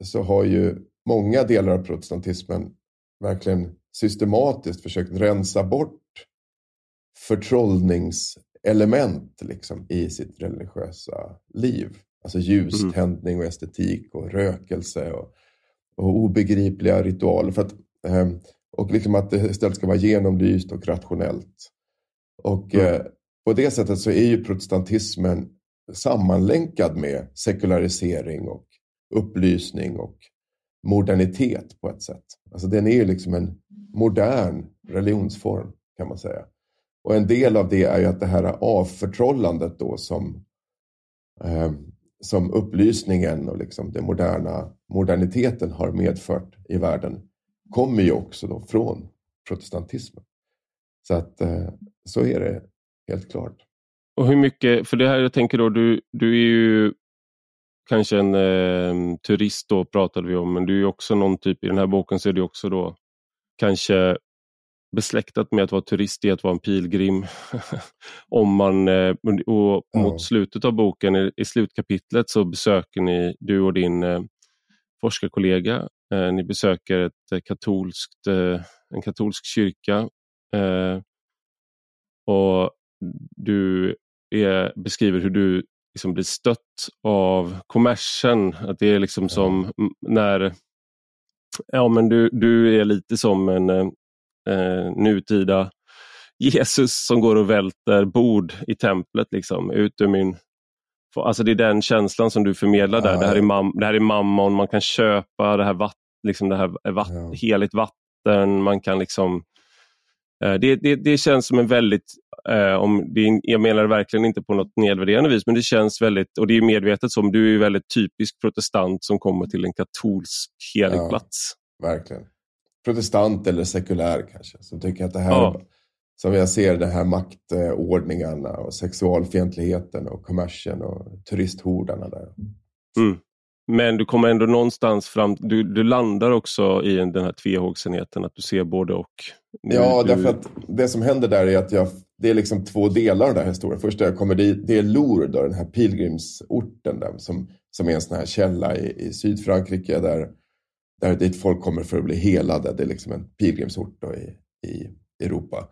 så har ju många delar av protestantismen verkligen systematiskt försökt rensa bort förtrollningselement liksom, i sitt religiösa liv. Alltså ljuständning och estetik och rökelse och, och obegripliga ritualer. För att, ehm, och liksom att det istället ska vara genomlyst och rationellt. Och mm. eh, på det sättet så är ju protestantismen sammanlänkad med sekularisering och upplysning och modernitet på ett sätt. Alltså den är ju liksom en modern religionsform kan man säga. Och en del av det är ju att det här avförtrollandet då som eh, som upplysningen och liksom den moderna moderniteten har medfört i världen kommer ju också då från protestantismen. Så att eh, så är det helt klart. Och hur mycket, för det här jag tänker då, du, du är ju kanske en eh, turist då pratade vi om, men du är också någon typ, i den här boken så är du också då kanske besläktat med att vara turist är att vara en pilgrim. *laughs* Om man, eh, och mot slutet av boken, i slutkapitlet, så besöker ni, du och din eh, forskarkollega. Eh, ni besöker ett katolskt, en katolsk kyrka och du är, beskriver hur du liksom blir stött av kommersen. Att det är liksom som när ja, men du, du är lite som en eh, nutida Jesus som går och välter bord i templet. Liksom, ut ur min... Alltså det är den känslan som du förmedlar där. Ja, det, här är mam, det här är mammon, man kan köpa det här, vatt, liksom det här vatt, ja. heligt vatten. Man kan liksom... Eh, det, det, det känns som en väldigt, eh, om det, jag menar det verkligen inte på något nedvärderande vis, men det känns väldigt, och det är medvetet som, du är väldigt typisk protestant som kommer till en katolsk helig ja, plats. Verkligen. Protestant eller sekulär kanske, som tycker att det här ja som jag ser de här maktordningarna och sexualfientligheten och kommersen och turisthordarna där. Mm. Men du kommer ändå någonstans fram, du, du landar också i den här tvehågsenheten, att du ser både och. Du, ja, därför att det som händer där är att jag, det är liksom två delar av den här historien. Först när jag kommer dit, det är Lourdes, den här pilgrimsorten där, som, som är en sån här källa i, i Sydfrankrike där, där dit folk kommer för att bli helade. Det är liksom en pilgrimsort i, i Europa.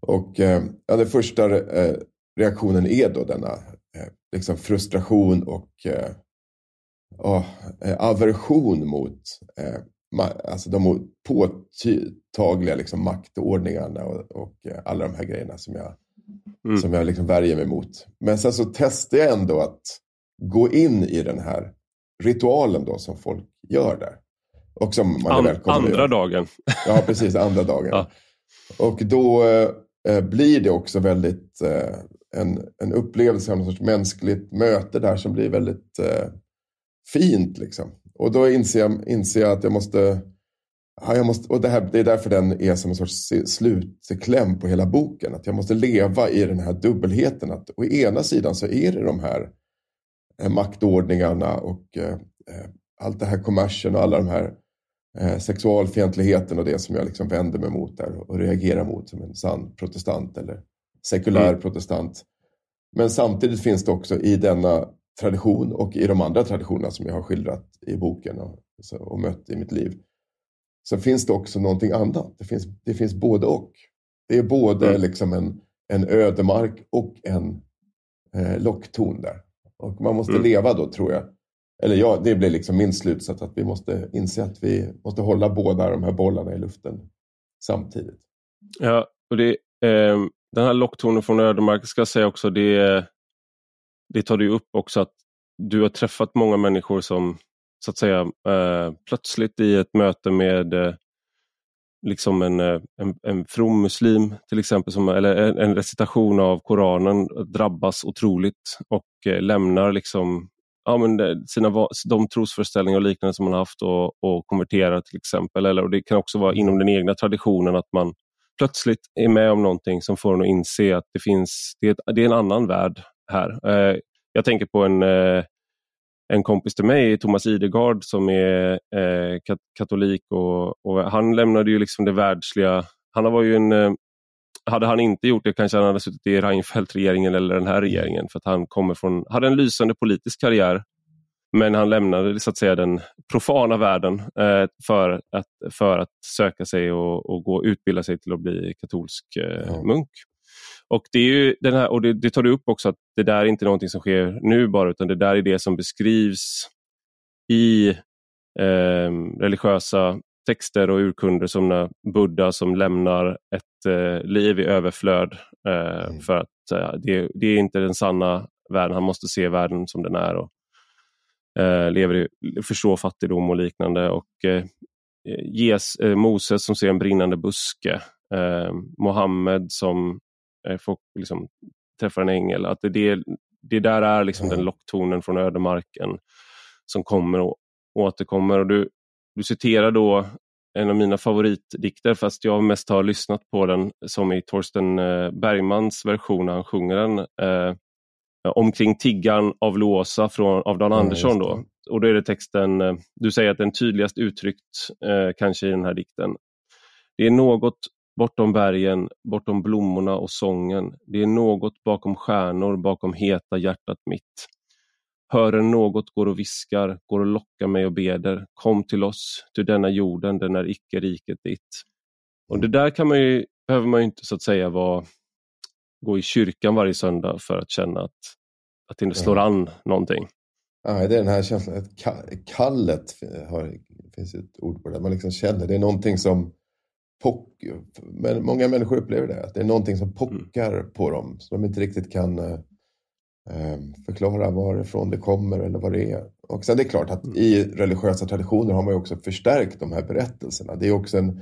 Och eh, ja, den första eh, reaktionen är då denna eh, liksom frustration och oh, aversion mot alltså de påtagliga liksom, maktordningarna och, och alla de här grejerna som jag, mm. som jag liksom värjer mig mot. Men sen så testar jag ändå att gå in i den här ritualen då som folk gör där. Och som man An, andra dagen. Ja, precis. Andra dagen. ja. Och då eh, blir det också väldigt eh, en, en upplevelse av något sorts mänskligt möte där som blir väldigt eh, fint. Liksom. Och då inser jag, inser jag att jag måste, ja, jag måste och det, här, det är därför den är som en sorts slutkläm på hela boken. Att jag måste leva i den här dubbelheten. Att å ena sidan så är det de här eh, maktordningarna och eh, eh, allt det här kommersen och alla de här eh, sexualfientligheten och det som jag liksom vänder mig mot där och reagerar mot som en sann protestant eller sekulär mm. protestant. Men samtidigt finns det också i denna tradition och i de andra traditionerna som jag har skildrat i boken och, och mött i mitt liv. Så finns det också någonting annat. Det finns, det finns både och. Det är både mm. liksom en, en ödemark och en eh, lockton där. Och man måste mm. leva då, tror jag, eller ja, det blir liksom min slutsats att vi måste inse att vi måste hålla båda de här bollarna i luften samtidigt. Ja, och det, eh, den här locktonen från ödemark ska jag säga också, det, det tar du upp också att du har träffat många människor som så att säga eh, plötsligt i ett möte med eh, liksom en, eh, en, en from muslim till exempel, som, eller en, en recitation av Koranen drabbas otroligt och eh, lämnar liksom ja, men sina, de trosföreställningar och liknande som man har haft och, och konverterar till exempel. Eller, och det kan också vara inom den egna traditionen att man plötsligt är med om någonting som får en att inse att det finns det är, det är en annan värld här. Eh, jag tänker på en, eh, en kompis till mig, Thomas Idegard, som är eh, katolik och, och, han lämnade ju liksom det världsliga. Han var ju en eh, hade han inte gjort det kanske han hade suttit i Reinfeldt-regeringen eller den här regeringen för att han kommer från, hade en lysande politisk karriär. Men han lämnade så att säga den profana världen eh, för, att, för att söka sig och, och gå utbilda sig till att bli katolsk eh, mm. munk. Och det, är ju den här, och det, det tar du upp också att det där är inte någonting som sker nu bara utan det där är det som beskrivs i eh, religiösa texter och urkunder som när Buddha som lämnar ett eh, liv i överflöd eh, mm. för att eh, det, det, är inte den sanna världen. Han måste se världen som den är och eh, lever i, förstå fattigdom och liknande. Och eh, ges, eh, Moses som ser en brinnande buske. Mohammed som får, liksom, träffar en ängel. Att det, det, det där är liksom mm. den locktonen från ödemarken som kommer och återkommer. Och du, du citerar då en av mina favoritdikter fast jag mest har lyssnat på den som i Torsten eh, Bergmans version när han sjunger den. Eh, omkring tiggan av Låsa från, av Dan ja, Andersson. Då. Och då är det texten, eh, du säger att den tydligast uttryckt eh, kanske i den här dikten. Det är något bortom bergen, bortom blommorna och sången. Det är något bakom stjärnor, bakom heta hjärtat mitt. Hör en något går och viskar, går och lockar mig och beder. Kom till oss, till denna jorden, den är icke riket ditt. Och det där kan man ju, behöver man ju inte så att säga vara, gå i kyrkan varje söndag för att känna att, att det slår an någonting. Ja, det är den här känslan, kallet har, finns ett ord på det, man liksom känner, det är någonting som pock, men många människor upplever det, att det är någonting som pockar mm. på dem, som de inte riktigt kan eh, förklara varifrån det kommer eller vad det är. Och sen det är klart att mm. i religiösa traditioner har man också förstärkt de här berättelserna. Det är också en,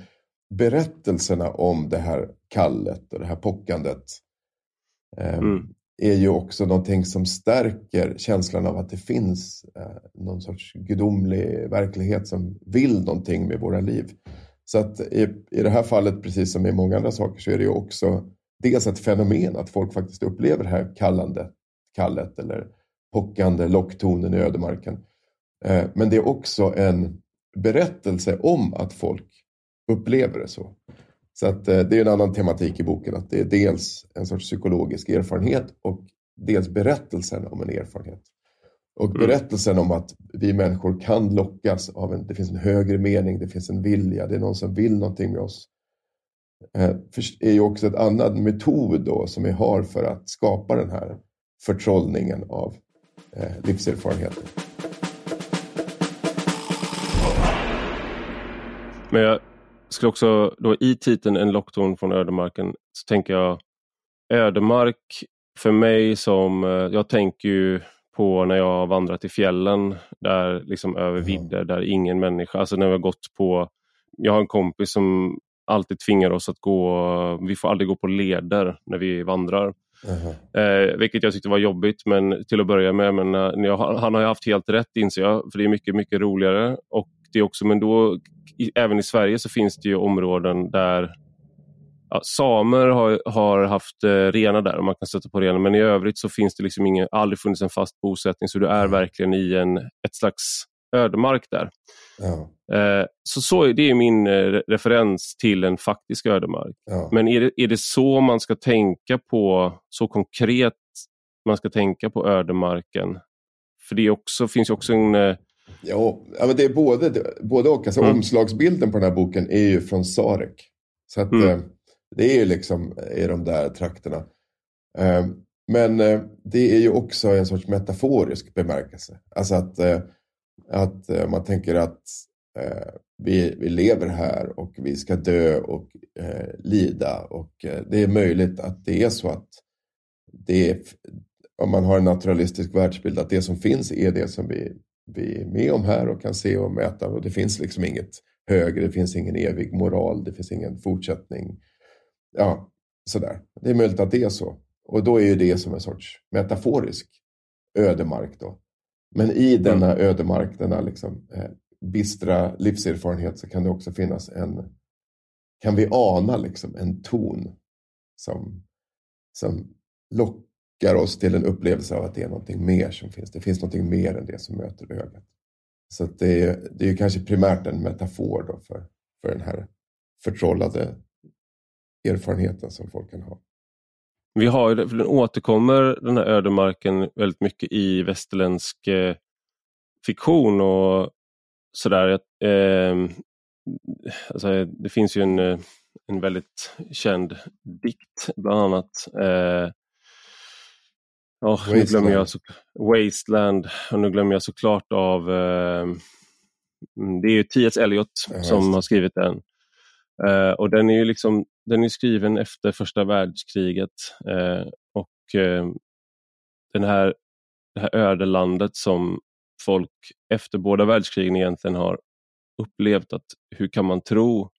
berättelserna om det här kallet och det här pockandet eh, mm. är ju också någonting som stärker känslan av att det finns eh, någon sorts gudomlig verklighet som vill någonting med våra liv. Så att i, i det här fallet, precis som i många andra saker, så är det ju också dels ett fenomen att folk faktiskt upplever det här kallande, kallet eller pockande locktonen i ödemarken. Eh, men det är också en berättelse om att folk upplever det så. Så att, eh, det är en annan tematik i boken, att det är dels en sorts psykologisk erfarenhet och dels berättelsen om en erfarenhet. Och mm. berättelsen om att vi människor kan lockas av en, det finns en högre mening, det finns en vilja, det är någon som vill någonting med oss. Eh, är ju också ett annat metod då som vi har för att skapa den här förtrollningen av eh, livserfarenheter. Men jag skulle också, då i titeln En lockton från ödemarken, så tänker jag ödemark för mig som, eh, jag tänker ju på när jag har vandrat i fjällen, där liksom över vidder, där ingen människa, alltså när vi har gått på, jag har en kompis som alltid tvingar oss att gå, vi får aldrig gå på leder när vi vandrar. Eh, vilket jag tyckte var jobbigt men till att börja med. Men, eh, jag, han har ju haft helt rätt inser jag, för det är mycket, mycket roligare. Och det är också, men då, i, även i Sverige så finns det ju områden där ja, samer har, har haft eh, renar där och man kan stöta på renar men i övrigt så finns det liksom ingen, aldrig funnits en fast bosättning så du är verkligen i en, ett slags ödemark där. Ja. Eh, så, så det är min eh, referens till en faktisk ödemark. Ja. Men är det, är det så man ska tänka på, så konkret man ska tänka på ödemarken? För det också, finns ju också en eh, Ja, men det är både, både och. Alltså, mm. Omslagsbilden på den här boken är ju från Sarek. Så att, mm. det är ju liksom i de där trakterna. Men det är ju också en sorts metaforisk bemärkelse. Alltså att, att eh, man tänker att eh, vi, vi lever här och vi ska dö och eh, lida. Och eh, det är möjligt att det är så att det är, om man har en naturalistisk världsbild, att det som finns är det som vi vi är med om här och kan se och mäta. Och det finns liksom inget högre, det finns ingen evig moral, det finns ingen fortsättning. Ja, sådär. Det är möjligt att det är så. Och då är ju det som en sorts metaforisk ödemark. Då. Men i mm. denna ödemark, denna liksom, eh, bistra livserfarenhet så kan det också finnas en, kan vi ana liksom en ton som, som lockar lockar oss till en upplevelse av att det är någonting mer som finns. Det finns någonting mer än det som möter ögat. Så det, är, det är kanske primärt en metafor då för, för den här förtrollade erfarenheten som folk kan ha. Vi har, den återkommer den här ödemarken väldigt mycket i västerländsk eh, fiktion och sådär. Eh, alltså, det finns ju en, eh, en väldigt känd dikt bland annat eh, Oh, nu glömmer jag så, Wasteland och nu glömmer jag såklart av eh, det är ju T.S. Eliot ja, som har skrivit den. Eh, och den är ju liksom, den är skriven efter första världskriget eh, och eh, den här, det här ödelandet som folk efter båda världskrigen egentligen har upplevt att hur kan man tro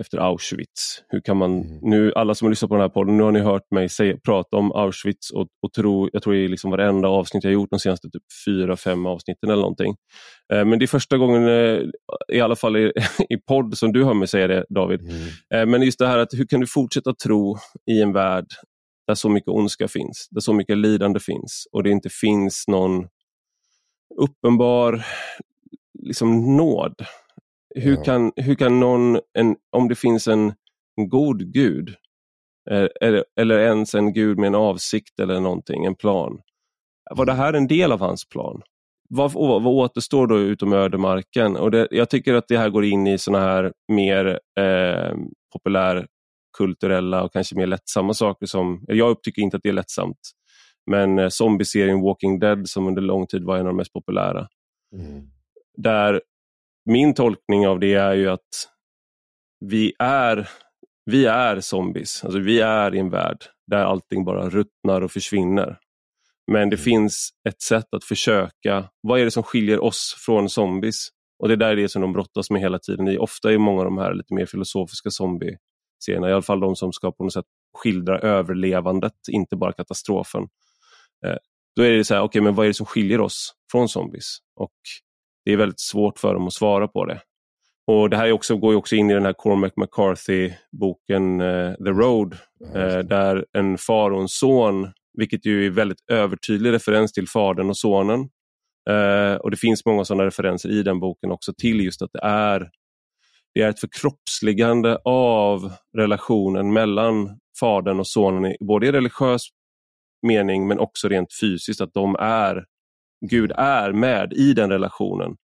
efter Auschwitz. Hur kan man, mm. nu, alla som har lyssnat på den här podden, nu har ni hört mig säga, prata om Auschwitz och, och tro, jag tror är liksom varenda avsnitt jag gjort de senaste typ fyra, fem avsnitten eller någonting. Eh, men det är första gången, eh, i alla fall i, *laughs* i podd, som du hör mig säga det David. Mm. Eh, men just det här att hur kan du fortsätta tro i en värld där så mycket ondska finns, där så mycket lidande finns och det inte finns någon uppenbar liksom nåd hur, ja. kan, hur kan någon, en, om det finns en, god gud, eh, eller, eller ens en gud med en avsikt eller någonting, en plan. var det här en del av hans plan? Vad, vad återstår då utom ödemarken? Och det, jag tycker att det här går in i såna här mer eh, populärkulturella och kanske mer lättsamma saker som, jag tycker inte att det är lättsamt, men eh, zombieserien Walking Dead som under lång tid var en av de mest populära. Mm. Där min tolkning av det är ju att vi är, vi är zombies. Alltså vi är i en värld där allting bara ruttnar och försvinner. Men det mm. finns ett sätt att försöka, vad är det som skiljer oss från zombies? Och det är där det som de brottas med hela tiden. Ofta är många av de här lite mer filosofiska zombie-serierna, i alla fall de som ska på något sätt skildra överlevandet, inte bara katastrofen. Eh, då är det så här, okay, men vad är det som skiljer oss från zombies? Och det är väldigt svårt för dem att svara på det. Och Det här också, går också in i den här Cormac McCarthy-boken uh, The Road, uh, där en far och en son, vilket ju är väldigt övertydlig referens till fadern och sonen. Uh, och Det finns många sådana referenser i den boken också till just att det är, det är ett förkroppsligande av relationen mellan fadern och sonen, både i religiös mening men också rent fysiskt, att de är Gud är med i den relationen.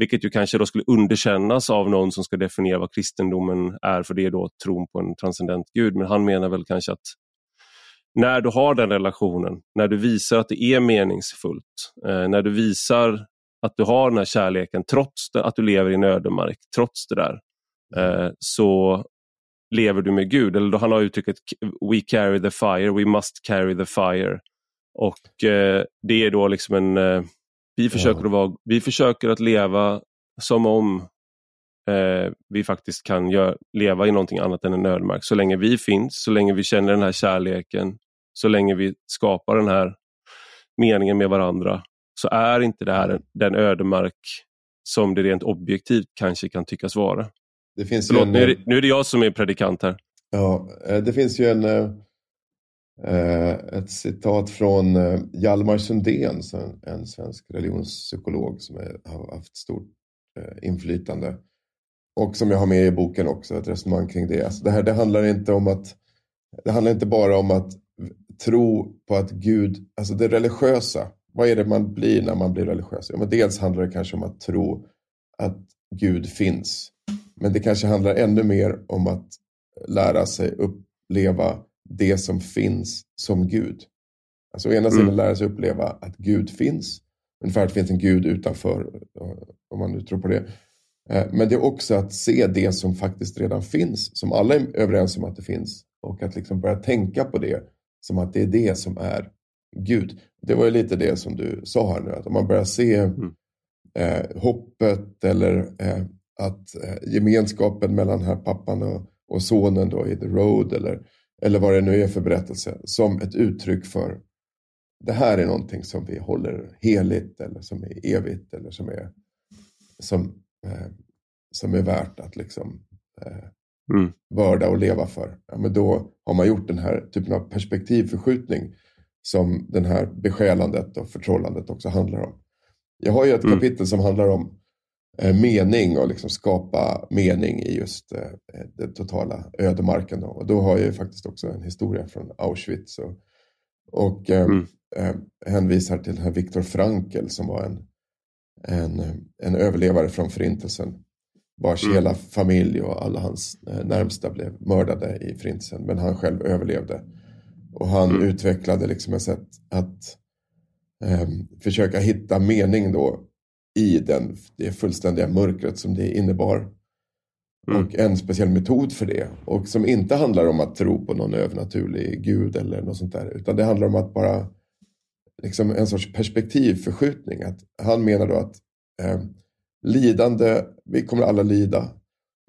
Vilket ju kanske då skulle underkännas av någon som ska definiera vad kristendomen är, för det är då tron på en transcendent Gud. Men han menar väl kanske att när du har den relationen, när du visar att det är meningsfullt, eh, när du visar att du har den här kärleken trots att du lever i en ödemark, trots det där, eh, så lever du med Gud. Eller då han har uttrycket We carry the fire, we must carry the fire. Och eh, det är då liksom en... Eh, vi, försöker ja. att vara, vi försöker att leva som om eh, vi faktiskt kan gör, leva i någonting annat än en ödemark. Så länge vi finns, så länge vi känner den här kärleken, så länge vi skapar den här meningen med varandra, så är inte det här den ödemark som det rent objektivt kanske kan tyckas vara. Det finns Förlåt, en, nu, är det, nu är det jag som är predikant här. Ja, eh, det finns ju en Eh, Eh, ett citat från eh, Hjalmar Sundén, en svensk religionspsykolog som har haft stort eh, inflytande. Och som jag har med i boken också, ett resonemang kring det. Alltså det här det handlar inte om att det handlar inte bara om att tro på att Gud, alltså det religiösa, vad är det man blir när man blir religiös? Ja, men dels handlar det kanske om att tro att Gud finns. Men det kanske handlar ännu mer om att lära sig uppleva det som finns som Gud. Alltså å ena sidan mm. lära sig uppleva att Gud finns, ungefär att det finns en Gud utanför, om man nu tror på det. Eh, men det är också att se det som faktiskt redan finns, som alla är överens om att det finns. Och att liksom börja tänka på det som att det är det som är Gud. Det var ju lite det som du sa här nu, att om man börjar se mm. eh, hoppet eller eh, att eh, gemenskapen mellan här pappan och, och sonen då i The Road eller eller vad det nu är för berättelse, som ett uttryck för det här är någonting som vi håller heligt eller som är evigt eller som är, som, eh, som är värt att liksom eh, mm. vörda och leva för. Ja, men då har man gjort den här typen av perspektivförskjutning som den här besjälandet och förtrollandet också handlar om. Jag har ju ett mm. kapitel som handlar om mening och liksom skapa mening i just eh, den totala ödemarken. Då. Och då har jag faktiskt också en historia från Auschwitz och, och eh, mm. eh, hänvisar till här Viktor Frankl som var en, en, en överlevare från förintelsen vars mm. hela familj och alla hans närmsta blev mördade i förintelsen men han själv överlevde. Och han mm. utvecklade liksom ett sätt att eh, försöka hitta mening då i den, det fullständiga mörkret som det innebar. Mm. Och en speciell metod för det. Och som inte handlar om att tro på någon övernaturlig gud eller något sånt där. Utan det handlar om att bara, liksom en sorts perspektivförskjutning. Att han menar då att eh, lidande, vi kommer alla lida.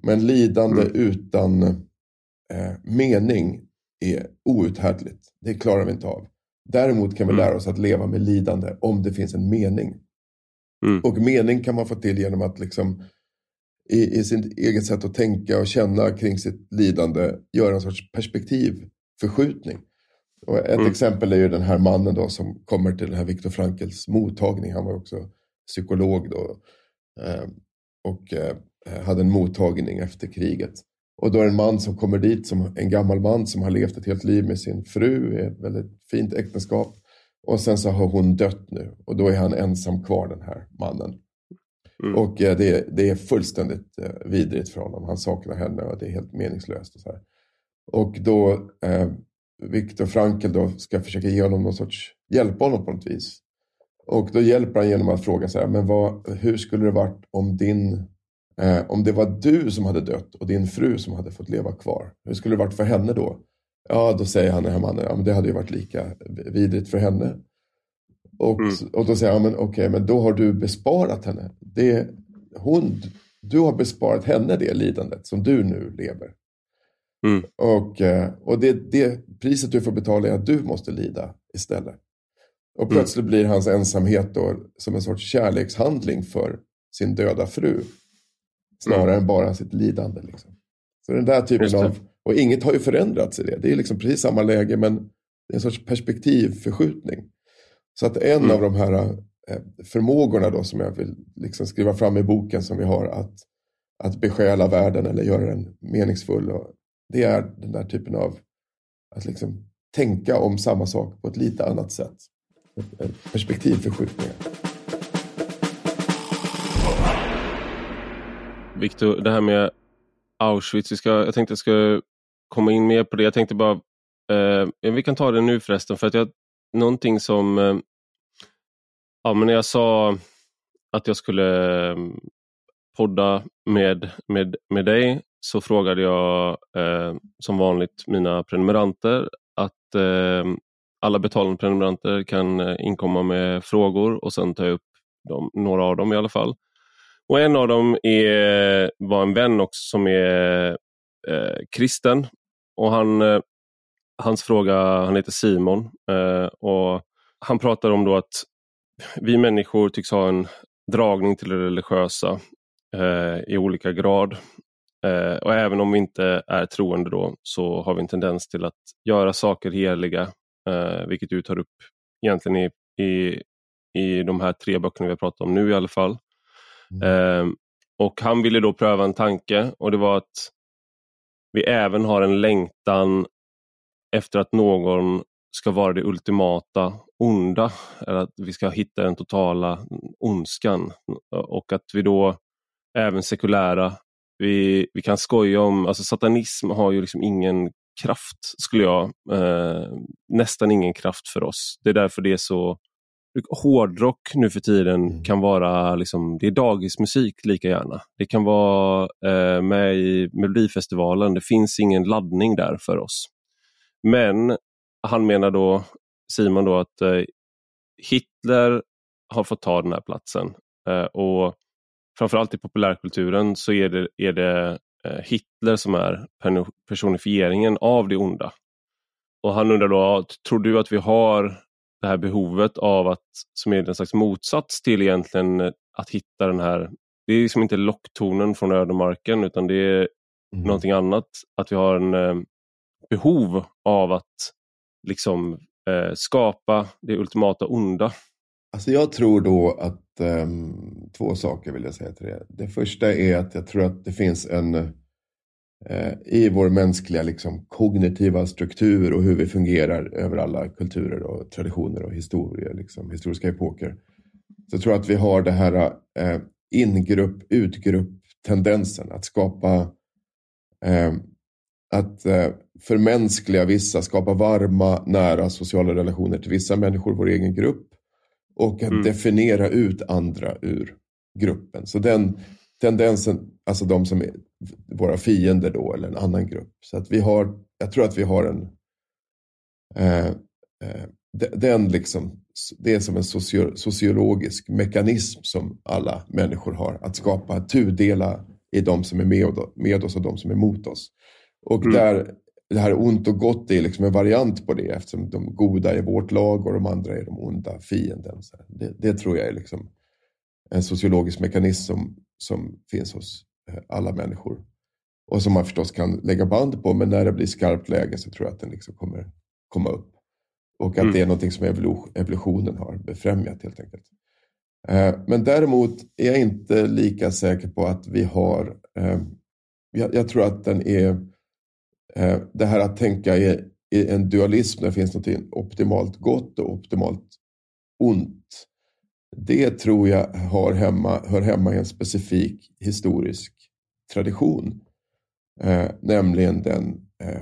Men lidande mm. utan eh, mening är outhärdligt. Det klarar vi inte av. Däremot kan vi mm. lära oss att leva med lidande om det finns en mening. Mm. Och mening kan man få till genom att liksom i, i sitt eget sätt att tänka och känna kring sitt lidande göra en sorts perspektivförskjutning. Och ett mm. exempel är ju den här mannen då som kommer till den här Viktor Frankels mottagning. Han var också psykolog då eh, och eh, hade en mottagning efter kriget. Och då är det en man som kommer dit, som en gammal man som har levt ett helt liv med sin fru, i ett väldigt fint äktenskap. Och sen så har hon dött nu och då är han ensam kvar den här mannen. Mm. Och eh, det, det, är fullständigt eh, vidrigt för honom. Han saknar henne och det är helt meningslöst. Och, så här. och då eh, Viktor Frankl då ska försöka ge honom någon sorts, hjälpa honom på något vis. Och då hjälper han genom att fråga så här, men vad, hur skulle det varit om din eh, om det var du som hade dött och din fru som hade fått leva kvar? Hur skulle det varit för henne då? Ja, då säger han den här mannen, ja men det hade ju varit lika vidrigt för henne. Och, mm. och då säger han, men okej, okay, men då har du besparat henne. Det, hon, du har besparat henne det lidandet som du nu lever. Mm. Och, eh, och det, det priset du får betala är att du måste lida istället. Och mm. plötsligt mm. blir hans ensamhet då som en sorts kärlekshandling för sin döda fru. Snarare mm. än bara sitt lidande. Liksom. Så den där typen av, och inget har ju förändrats i det. Det är liksom precis samma läge men det är en sorts perspektivförskjutning. Så att en mm. av de här eh, förmågorna då som jag vill liksom skriva fram i boken som vi har att, att besjäla världen eller göra den meningsfull. Och det är den där typen av att liksom tänka om samma sak på ett lite annat sätt. Perspektivförskjutningar. Viktor, det här med Auschwitz, vi ska, jag tänkte jag ska komma in mer på det. Jag tänkte bara, eh, vi kan ta det nu förresten, för att jag, någonting som, eh, ja men när jag sa att jag skulle eh, podda med, med, med dig så frågade jag eh, som vanligt mina prenumeranter att eh, alla betalande prenumeranter kan eh, inkomma med frågor och sen tar jag upp dem, några av dem i alla fall. Och En av dem är, var en vän också som är eh, kristen. Och han, eh, Hans fråga, han heter Simon eh, och han pratar om då att vi människor tycks ha en dragning till det religiösa eh, i olika grad. Eh, och även om vi inte är troende då så har vi en tendens till att göra saker heliga, eh, vilket du tar upp egentligen i, i, i de här tre böckerna vi har pratat om nu i alla fall. Mm. Och Han ville då pröva en tanke och det var att vi även har en längtan efter att någon ska vara det ultimata onda, eller att vi ska hitta den totala ondskan och att vi då även sekulära vi, vi kan skoja om, alltså satanism har ju liksom ingen kraft, skulle jag, eh, nästan ingen kraft för oss. Det är därför det är så Hårdrock nu för tiden mm. kan vara liksom, det är dagismusik lika gärna. Det kan vara eh, med i Melodifestivalen, det finns ingen laddning där för oss. Men han menar då, Simon då, att eh, Hitler har fått ta den här platsen. Eh, och framförallt i populärkulturen så är det, är det eh, Hitler som är personifieringen av det onda. Och Han undrar då, tror du att vi har det här behovet av att, som är en slags motsats till egentligen att hitta den här, det är liksom inte locktonen från ödemarken utan det är mm. någonting annat. Att vi har en eh, behov av att liksom eh, skapa det ultimata onda. Alltså jag tror då att um, två saker vill jag säga till det. Det första är att jag tror att det finns en i vår mänskliga liksom, kognitiva struktur och hur vi fungerar över alla kulturer och traditioner och historier, liksom, historiska epoker. Så jag tror att vi har det här uh, ingrupp, utgrupp tendensen att skapa uh, att uh, förmänskliga vissa, skapa varma, nära sociala relationer till vissa människor, vår egen grupp och att mm. definiera ut andra ur gruppen. Så den tendensen, alltså de som är våra fiender då, eller en annan grupp. Så att vi har, jag tror att vi har en, eh, eh, den liksom, det är som en socio, sociologisk mekanism som alla människor har, att skapa, tudela i de som är med, med oss och de som är mot oss. Och mm. där det här ont och gott är liksom en variant på det eftersom de goda är vårt lag och de andra är de onda fienden. Det, det, tror jag är liksom en sociologisk mekanism som, som finns hos eh, alla människor. Och som man förstås kan lägga band på, men när det blir skarpt läge så tror jag att den liksom kommer komma upp. Och att mm. det är någonting som evolutionen har befrämjat helt enkelt. Eh, men däremot är jag inte lika säker på att vi har... Eh, jag tror att den är det här att tänka i, en dualism där finns något optimalt gott och optimalt ont. Det tror jag har hemma, hör hemma i en specifik historisk tradition. Eh, nämligen den, eh,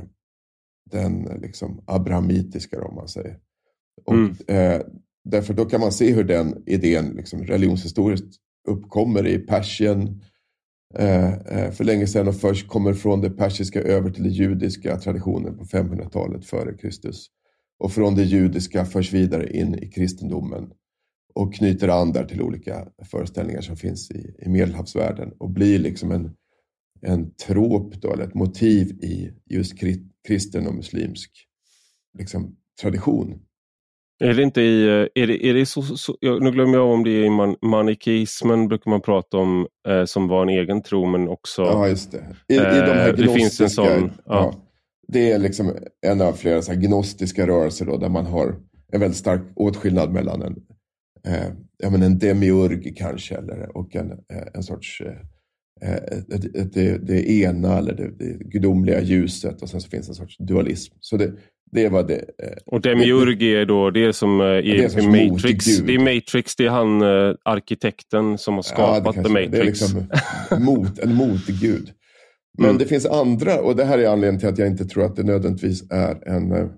den liksom abrahamitiska om man säger. Och, mm. eh, därför då kan man se hur den idén liksom, religionshistoriskt uppkommer i Persien eh, eh, för länge sedan och först kommer från det persiska över till den judiska traditionen på 500-talet före Kristus. Och från det judiska förs vidare in i kristendomen och knyter an där till olika föreställningar som finns i, i medelhavsvärlden och blir liksom en, en trop då, eller ett motiv i just kristen och muslimsk liksom, tradition. Är det inte i, är det, är det så, så, nu glömmer jag om det är i man, manikeismen brukar man prata om eh, som var en egen tro men också... Ja, just det. I, i de här eh, det finns en sån, ja. ja. Det är liksom en av flera så gnostiska rörelser då, där man har en väldigt stark åtskillnad mellan en, eh, ja, men en demiurg kanske eller, och en, eh, en sorts eh, eh det, det ena eller det, det gudomliga ljuset och sen så finns en sorts dualism. Så det, det var det. Och Demiurg är då det som är det är Matrix. Det är Matrix, det är han arkitekten som har skapat ja, The Matrix. Det är liksom *laughs* mot, en motgud. Men mm. det finns andra, och det här är anledningen till att jag inte tror att det nödvändigtvis är en,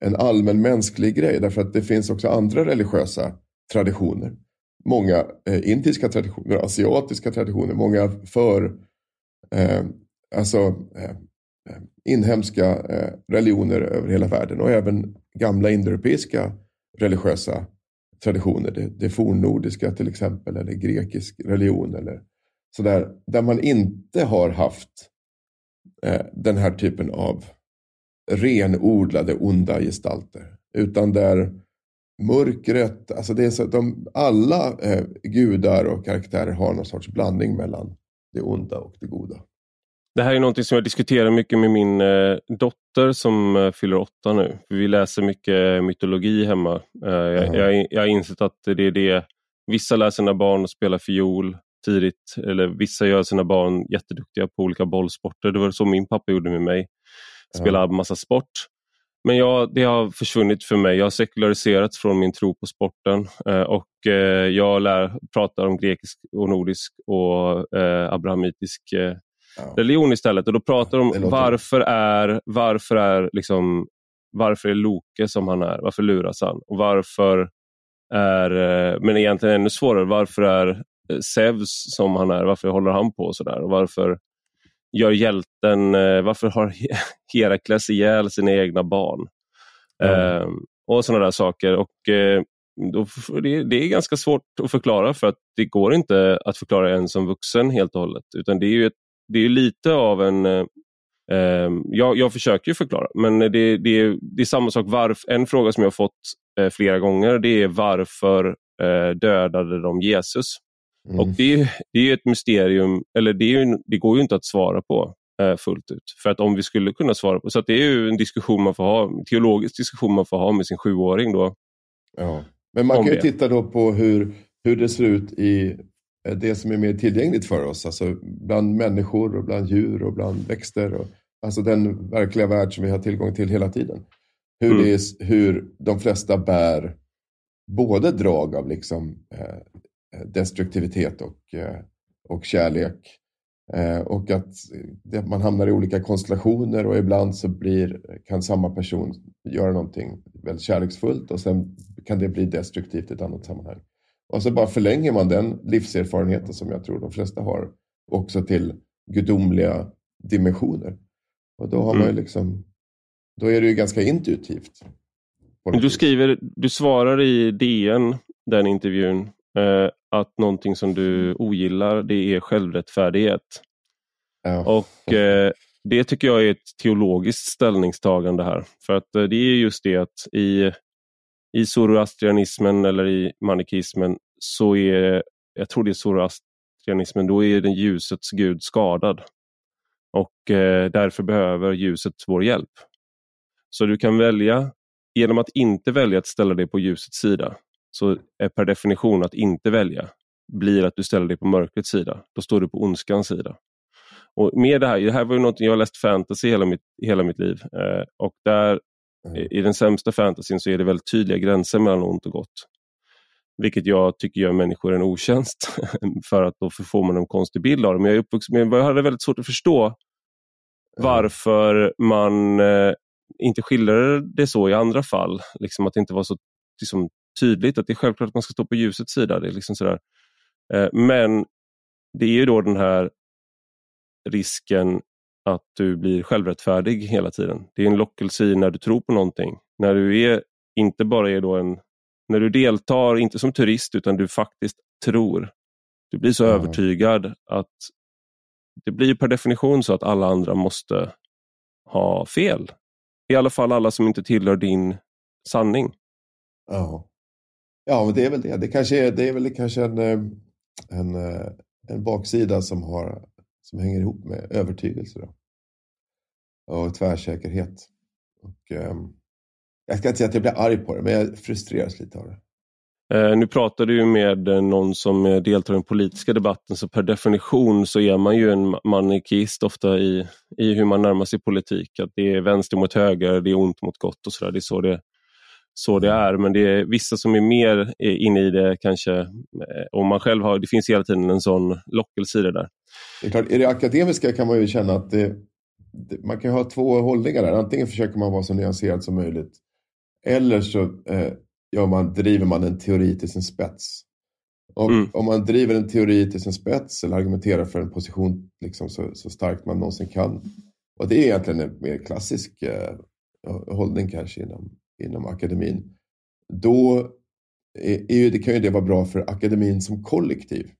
en allmän mänsklig grej. Därför att det finns också andra religiösa traditioner. Många eh, indiska traditioner, asiatiska traditioner, många för eh, alltså, eh, eh, inhemska eh, religioner över hela världen och även gamla indoeuropeiska religiösa traditioner. Det, det fornnordiska till exempel eller grekisk religion eller sådär. Där man inte har haft eh, den här typen av renodlade onda gestalter. Utan där mörkret, alltså det är så, de, alla eh, gudar och karaktärer har någon sorts blandning mellan det onda och det goda. Det här är något som jag diskuterar mycket med min eh, dotter som eh, fyller åtta nu. Vi läser mycket mytologi hemma. Eh, jag, jag, jag har insett att det är det Vissa lär sina barn att spela fiol tidigt eller vissa gör sina barn jätteduktiga på olika bollsporter. Det var så min pappa gjorde med mig. Spelade mm. massa sport. Men jag, det har försvunnit för mig. Jag har sekulariserats från min tro på sporten eh, och eh, jag lär, pratar om grekisk och nordisk och eh, abrahamitisk ja. religion istället. Och då pratar de om varför är, varför är liksom, varför är Loke som han är? Varför luras han? Och varför är, men egentligen ännu svårare, varför är Zeus som han är? Varför håller han på sådär? Och varför gör hjälten, eh, varför har *laughs* Herakles ihjäl sina egna barn? Mm. Um, och sådana där saker. Och eh, då, det, det, är ganska svårt att förklara för att det går inte att förklara en som vuxen helt och hållet. Utan det är ju ett det är lite av en... Eh, ehm, jag, jag försöker förklara, men det, det, det är samma sak. Varf, en fråga som jag fått eh, flera gånger det är varför eh, dödade de Jesus? Mm. Och det, det är ett mysterium, eller det, är, det går ju inte att svara på eh, fullt ut. För att om vi skulle kunna svara på, så det är ju en diskussion man får ha, teologisk diskussion man får ha med sin sjuåring. Då, ja. Men man kan ju det. titta då på hur, hur det ser ut i Eh, det som är mer tillgängligt för oss, alltså bland människor och bland djur och bland växter. Och, alltså den verkliga värld som vi har tillgång till hela tiden. Hur, mm. det är, hur de flesta bär både drag av liksom, eh, destruktivitet och, eh, och kärlek. Eh, och att man hamnar i olika konstellationer och ibland så blir, kan samma person göra någonting väldigt kärleksfullt och sen kan det bli destruktivt i ett annat sammanhang. Och så bara förlänger man den livserfarenheten som jag tror de flesta har också till gudomliga dimensioner. Och då har mm. man liksom, då är det ju ganska intuitivt. Du skriver, du svarar i DN, den intervjun, eh, att någonting som du ogillar det är självrättfärdighet. Ja. Och eh, Det tycker jag är ett teologiskt ställningstagande här. För att eh, det är just det att i i zoroastrianismen eller i manikismen så är, jag tror det är zoroastrianismen, då är den ljusets gud skadad. Och eh, därför behöver ljuset vår hjälp. Så du kan välja, genom att inte välja att ställa dig på ljusets sida, så är per definition att inte välja blir att du ställer dig på mörkrets sida. Då står du på ondskans sida. Och med det här, det här var ju något, jag har läst fantasy hela mitt, hela mitt liv eh, och där Mm. I den sämsta fantasyn så är det väldigt tydliga gränser mellan ont och gott. Vilket jag tycker gör människor en otjänst *laughs* för att då får man en konstig bild av dem. Jag, är uppvuxen jag hade väldigt svårt att förstå varför man eh, inte skildrade det så i andra fall. Liksom att det inte var så liksom, tydligt att det är självklart att man ska stå på ljusets sida. Det är liksom sådär. Eh, men det är ju då den här risken att du blir självrättfärdig hela tiden. Det är en lockelse i när du tror på någonting. När du är, inte bara är då en, när du deltar, inte som turist, utan du faktiskt tror. Du blir så mm. övertygad att det blir per definition så att alla andra måste ha fel. I alla fall alla som inte tillhör din sanning. Ja, ja men det är väl det. Det, kanske är, det är väl kanske en, eh, en, eh, en baksida som, har, som hänger ihop med övertygelse. Då. Och tvärsäkerhet. Och, um, jag ska inte säga att jag blir arg på det, men jag frustreras lite av det. Eh, nu pratar du med eh, någon som deltar i den politiska debatten så per definition så är man ju en manikist ofta i, i hur man närmar sig politik. Att det är vänster mot höger, det är ont mot gott och sådär. Det är så det, så det är. Men det är vissa som är mer inne i det kanske. Och man själv har, det finns hela tiden en sån lockelse i det där. Det är klart, I det akademiska kan man ju känna att det, man kan ha två hållningar där. Antingen försöker man vara så nyanserad som möjligt. Eller så eh, man, driver man en teori till sin spets. Och mm. Om man driver en teori till sin spets eller argumenterar för en position liksom, så, så starkt man någonsin kan. Och det är egentligen en mer klassisk eh, hållning kanske inom, inom akademin. Då är, är, det kan ju det vara bra för akademin som kollektiv.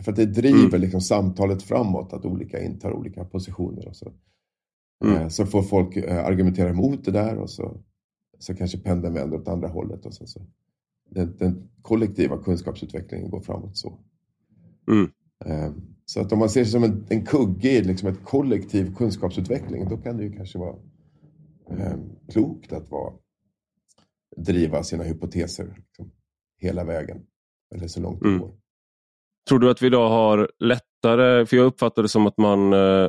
För att det driver mm. liksom samtalet framåt, att olika intar olika positioner. Och så. Mm. Eh, så får folk eh, argumentera emot det där och så så kanske pendeln vänder åt andra hållet. Och så, så. Den, den, kollektiva kunskapsutvecklingen går framåt så. Mm. Ehm, så att om man ser sig som en, en kugge i liksom ett kollektiv kunskapsutveckling, då kan det ju kanske vara eh, klokt att vara, driva sina hypoteser liksom, hela vägen. Eller så långt det mm. går. Tror du att vi idag har lättare, för jag uppfattar det som att man eh,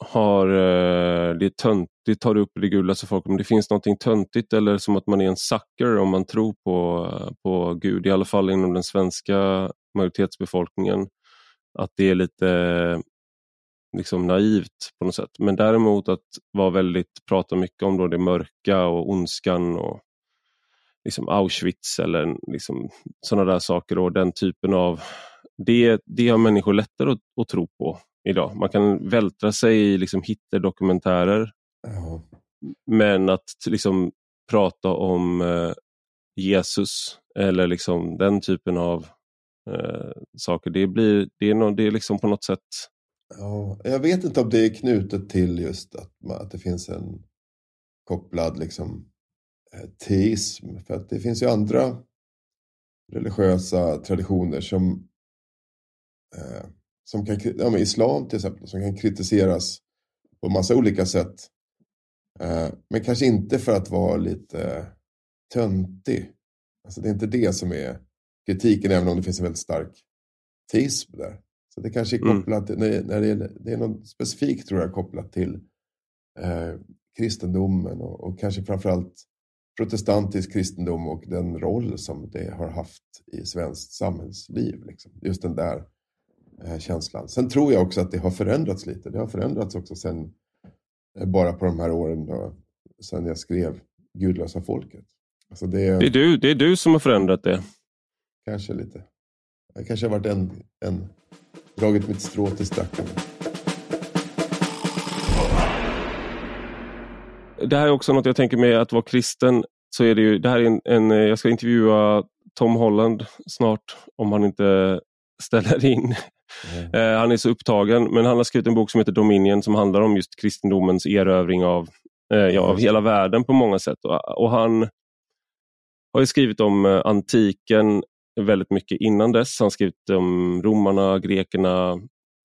har eh, det är töntigt, tar upp det gulaste folk, om det finns någonting töntigt eller som att man är en sucker om man tror på, på Gud, i alla fall inom den svenska majoritetsbefolkningen, att det är lite liksom naivt på något sätt. Men däremot att vara väldigt, prata mycket om då det mörka och ondskan och liksom Auschwitz eller liksom sådana där saker och den typen av det, det har människor lättare att, att tro på idag. Man kan vältra sig i liksom hitterdokumentärer. Ja. Men att liksom prata om eh, Jesus eller liksom den typen av eh, saker, det, blir, det, är no, det är liksom på något sätt... Ja, jag vet inte om det är knutet till just att, att det finns en kopplad liksom, eh, teism. För att det finns ju andra religiösa traditioner som eh, som kan, ja, islam till exempel, som kan kritiseras på massa olika sätt. Eh, men kanske inte för att vara lite töntig. Alltså det är inte det som är kritiken, även om det finns en väldigt stark teism där. Så det kanske är mm. kopplat, mm. när, när det, är, det är något specifikt tror jag kopplat till eh, kristendomen och, och kanske framförallt protestantisk kristendom och den roll som det har haft i svenskt samhällsliv. Liksom. Just den där Eh, känslan. Sen tror jag också att det har förändrats lite. Det har förändrats också sen eh, bara på de här åren då, sen jag skrev Gudlösa folket. Alltså det, det, är du, det är du som har förändrat det. Kanske lite. Jag kanske har varit en, en dragit mitt strå till stacken. Det här är också något jag tänker med att vara kristen. Så är det ju, det här är en, en, jag ska intervjua Tom Holland snart om han inte ställer in Mm. Eh, han är så upptagen, men han har skrivit en bok som heter Dominion som handlar om just kristendomens erövring av, eh, ja, av hela världen på många sätt. Och, och han har skrivit om eh, antiken väldigt mycket innan dess. Han skrivit om romarna, grekerna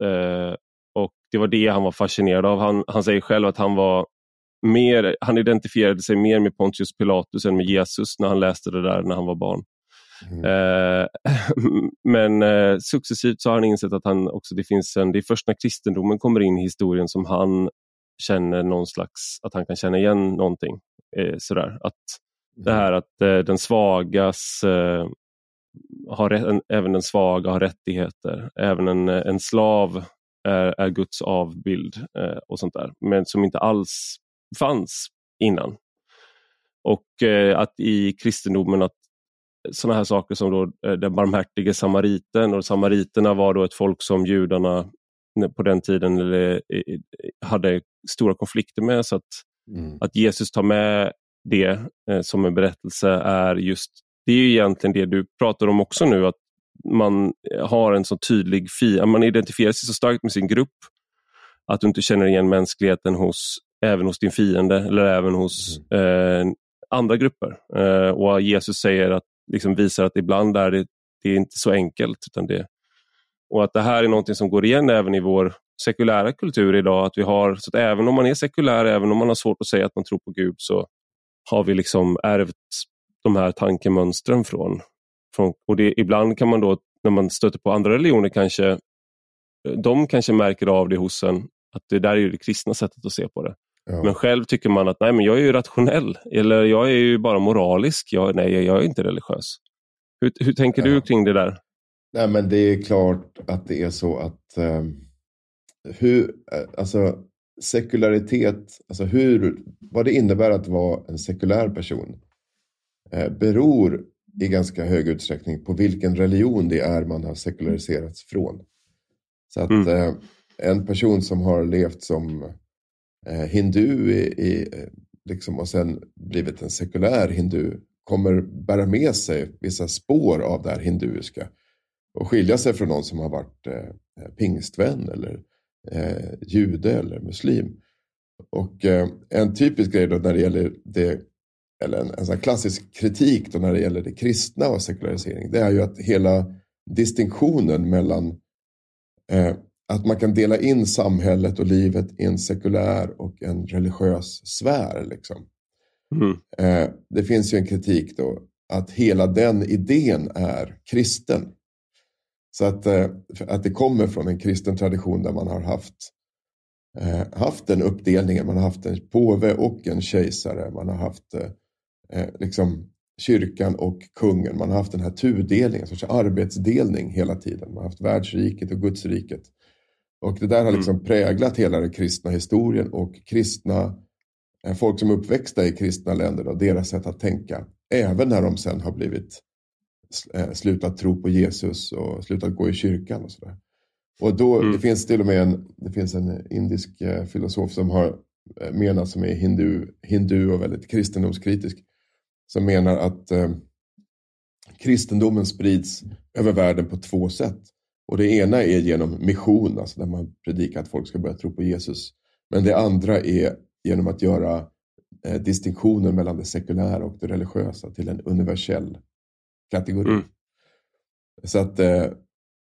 eh, och det var det han var fascinerad av. Han, han säger själv att han var mer, han identifierade sig mer med Pontius Pilatus än med Jesus när han läste det där när han var barn. Mm. Eh, *laughs* men eh, successivt så har han insett att han också, det finns en, det är först när kristendomen kommer in i historien som han känner någon slags, att han kan känna igen någonting. eh, sådär. Att det här att eh, den svagas eh, har, en, även den svaga har rättigheter. Även en, en slav är, är Guds avbild eh, och sånt där. Men som inte alls fanns innan. Och eh, att i kristendomen att sådana här saker som då eh, den barmhärtige samariten och samariterna var då ett folk som judarna på den tiden hade stora konflikter med. Så att, mm. att Jesus tar med det eh, som en berättelse är just, det är egentligen det du pratar om också nu, att man har en så tydlig, fi man identifierar sig så starkt med sin grupp att du inte känner igen mänskligheten hos, även hos din fiende eller även hos mm. eh, andra grupper. Eh, och Jesus säger att, liksom visar att ibland är det, det är inte så enkelt. Utan det, och att det här är något som går igen även i vår sekulära kultur idag. Att vi har, så att även om man är sekulär, även om man har svårt att säga att man tror på Gud, så har vi liksom ärvt de här tankemönstren från. från och det, ibland kan man då, när man stöter på andra religioner, kanske de kanske märker av det hos en, att det där är det kristna sättet att se på det. Ja. Men själv tycker man att nej, men jag är ju rationell, eller jag är ju bara moralisk, jag, nej, jag är inte religiös. Hur, hur tänker ja. du kring det där? Nej, men det är klart att det är så att hur, eh, alltså, sekularitet, alltså hur, vad det innebär att vara en sekulär person eh, beror i ganska hög utsträckning på vilken religion det är man har sekulariserats från. Så att mm. eh, en person som har levt som eh, hindu i, i, liksom, och sen blivit en sekulär hindu kommer bära med sig vissa spår av det här hinduiska och skilja sig från någon som har varit eh, pingstvän eller eh, jude eller muslim. Och eh, en typisk grej då när det gäller det, eller en, en sån klassisk kritik då när det gäller det kristna och sekularisering, det är ju att hela distinktionen mellan eh, att man kan dela in samhället och livet i en sekulär och en religiös sfär. Liksom. Mm. Eh, det finns ju en kritik då att hela den idén är kristen. Så att, eh, att det kommer från en kristen tradition där man har haft, eh, haft den uppdelningen. Man har haft en påve och en kejsare. Man har haft eh, liksom kyrkan och kungen. Man har haft den här tudelningen, en sorts arbetsdelning hela tiden. Man har haft världsriket och gudsriket. Och det där har liksom mm. präglat hela den kristna historien och kristna folk som är uppväxta i kristna länder och deras sätt att tänka. Även när de sen har blivit Eh, slutat tro på Jesus och slutat gå i kyrkan och sådär. Och då, mm. det finns till och med en, det finns en indisk eh, filosof som har eh, menat, som är hindu, hindu och väldigt kristendomskritisk, som menar att eh, kristendomen sprids över världen på två sätt. Och det ena är genom mission, alltså när man predikar att folk ska börja tro på Jesus. Men det andra är genom att göra eh, distinktioner mellan det sekulära och det religiösa till en universell kategori. Mm. Så att, eh,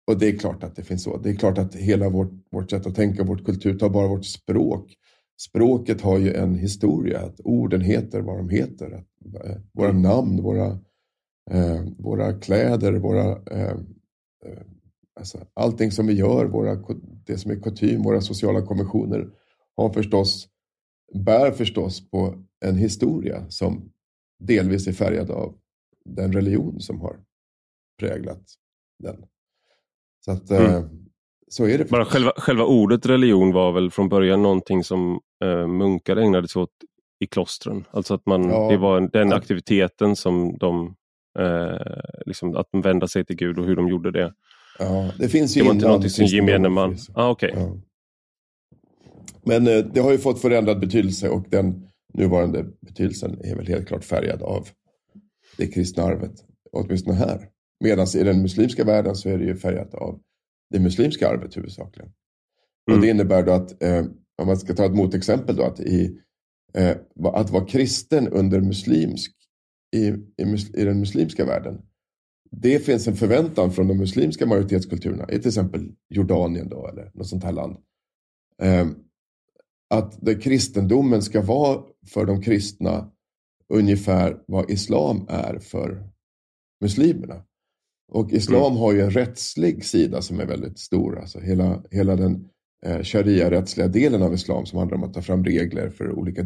och det är klart att det finns så. Det är klart att hela vårt, vårt sätt att tänka, vårt kultur, ta bara vårt språk. Språket har ju en historia, att orden heter vad de heter. Att, eh, våra mm. namn, våra, eh, våra kläder, våra, eh, eh, alltså, allting som vi gör, våra, det som är kutym, våra sociala konventioner har förstås, bär förstås på en historia som delvis är färgad av den religion som har präglat den. Så att eh, mm så är det. Bara själva, själva, ordet religion var väl från början någonting som eh, munkar ägnade sig åt i klostren. Alltså att man, ja, det var den aktiviteten som de, eh, liksom, att de vände sig till Gud och hur de gjorde det. Ja, det finns ju det var inte någonting som gemene man... Ah, okay. Ja. Men eh, det har ju fått förändrad betydelse och den nuvarande betydelsen är väl helt klart färgad av det kristna arvet, åtminstone här. Medan i den muslimska världen så är det ju färgat av det muslimska arvet huvudsakligen. Mm. Och det innebär då att, eh, om man ska ta ett motexempel då, att, i, eh, att vara kristen under muslimsk, i, i, i, den muslimska världen, det finns en förväntan från de muslimska majoritetskulturerna, i till exempel Jordanien då, eller något sånt här land, eh, att det, kristendomen ska vara för de kristna ungefär vad islam är för muslimerna. Och islam mm. har ju en rättslig sida som är väldigt stor. Alltså hela, hela den eh, sharia-rättsliga delen av islam som handlar om att ta fram regler för olika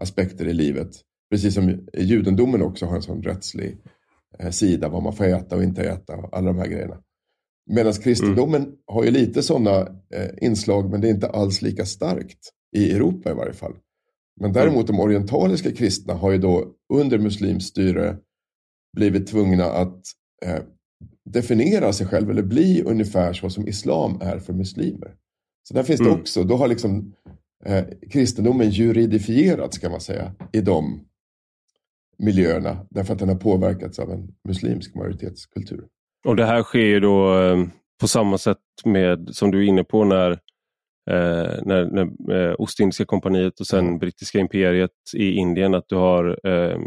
aspekter i livet Precis som judendomen också har en sån rättslig eh, sida, vad man får äta och inte äta och alla de här grejerna. Medan kristendomen mm. har ju lite sådana eh, inslag men det är inte alls lika starkt i Europa i varje fall. Men däremot de orientaliska kristna har ju då under muslimskt styre blivit tvungna att eh, definiera sig själv eller bli ungefär så som islam är för muslimer. Så där finns mm. det också, då har liksom eh, kristendomen juridifierats kan man säga i de miljöerna därför att den har påverkats av en muslimsk majoritetskultur. Och det här sker ju då eh, på samma sätt med, som du är inne på, när, eh, när, när eh, Ostindiska kompaniet och sen brittiska imperiet i Indien, att du har eh,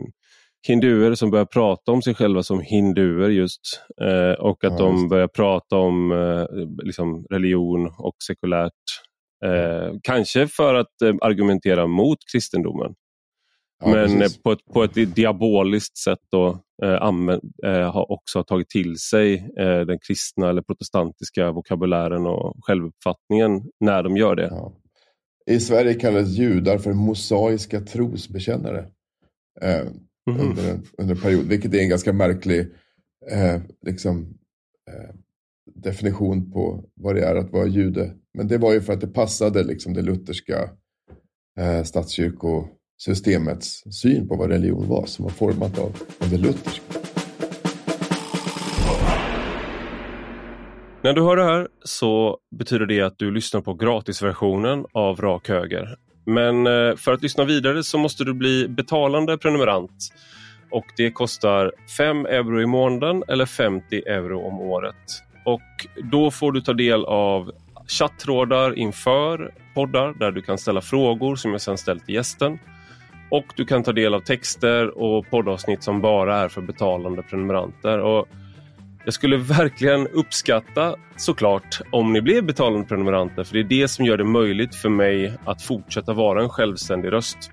hinduer som börjar prata om sig själva som hinduer just eh, och att ja, de börjar prata om eh, liksom religion och sekulärt. Eh, kanske för att argumentera mot kristendomen. Ja, men precis. på ett, på ett diaboliskt sätt då, eh, använd, eh, har också tagit till sig eh, den kristna eller protestantiska vokabulären och självuppfattningen när de gör det. Ja. I Sverige kallas judar för mosaiska trosbekännare mm. under, en, under en period, vilket är en ganska märklig eh, liksom, eh, definition på vad det är att vara jude. Men det var ju för att det passade liksom, det lutherska eh, statskyrko systemets syn på vad religion var som var format av, av det lutherska. När du hör det här så betyder det att du lyssnar på gratisversionen av Rak Höger. Men eh, för att lyssna vidare så måste du bli betalande prenumerant och det kostar 5 euro i månaden eller 50 euro om året. Och då får du ta del av chattrådar inför poddar där du kan ställa frågor som jag sedan ställt till gästen. Och du kan ta del av texter och poddavsnitt som bara är för betalande prenumeranter. Och jag skulle verkligen uppskatta såklart om ni blev betalande prenumeranter för det är det som gör det möjligt för mig att fortsätta vara en självständig röst.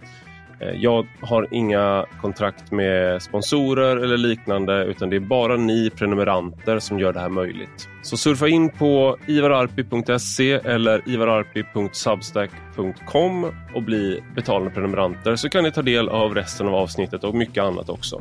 Eh, jag har inga kontrakt med sponsorer eller liknande utan det är bara ni prenumeranter som gör det här möjligt. Så surfa in på ivararpi.se eller ivararpi.substack.com och bli betalande prenumeranter så kan ni ta del av resten av avsnittet och mycket annat också.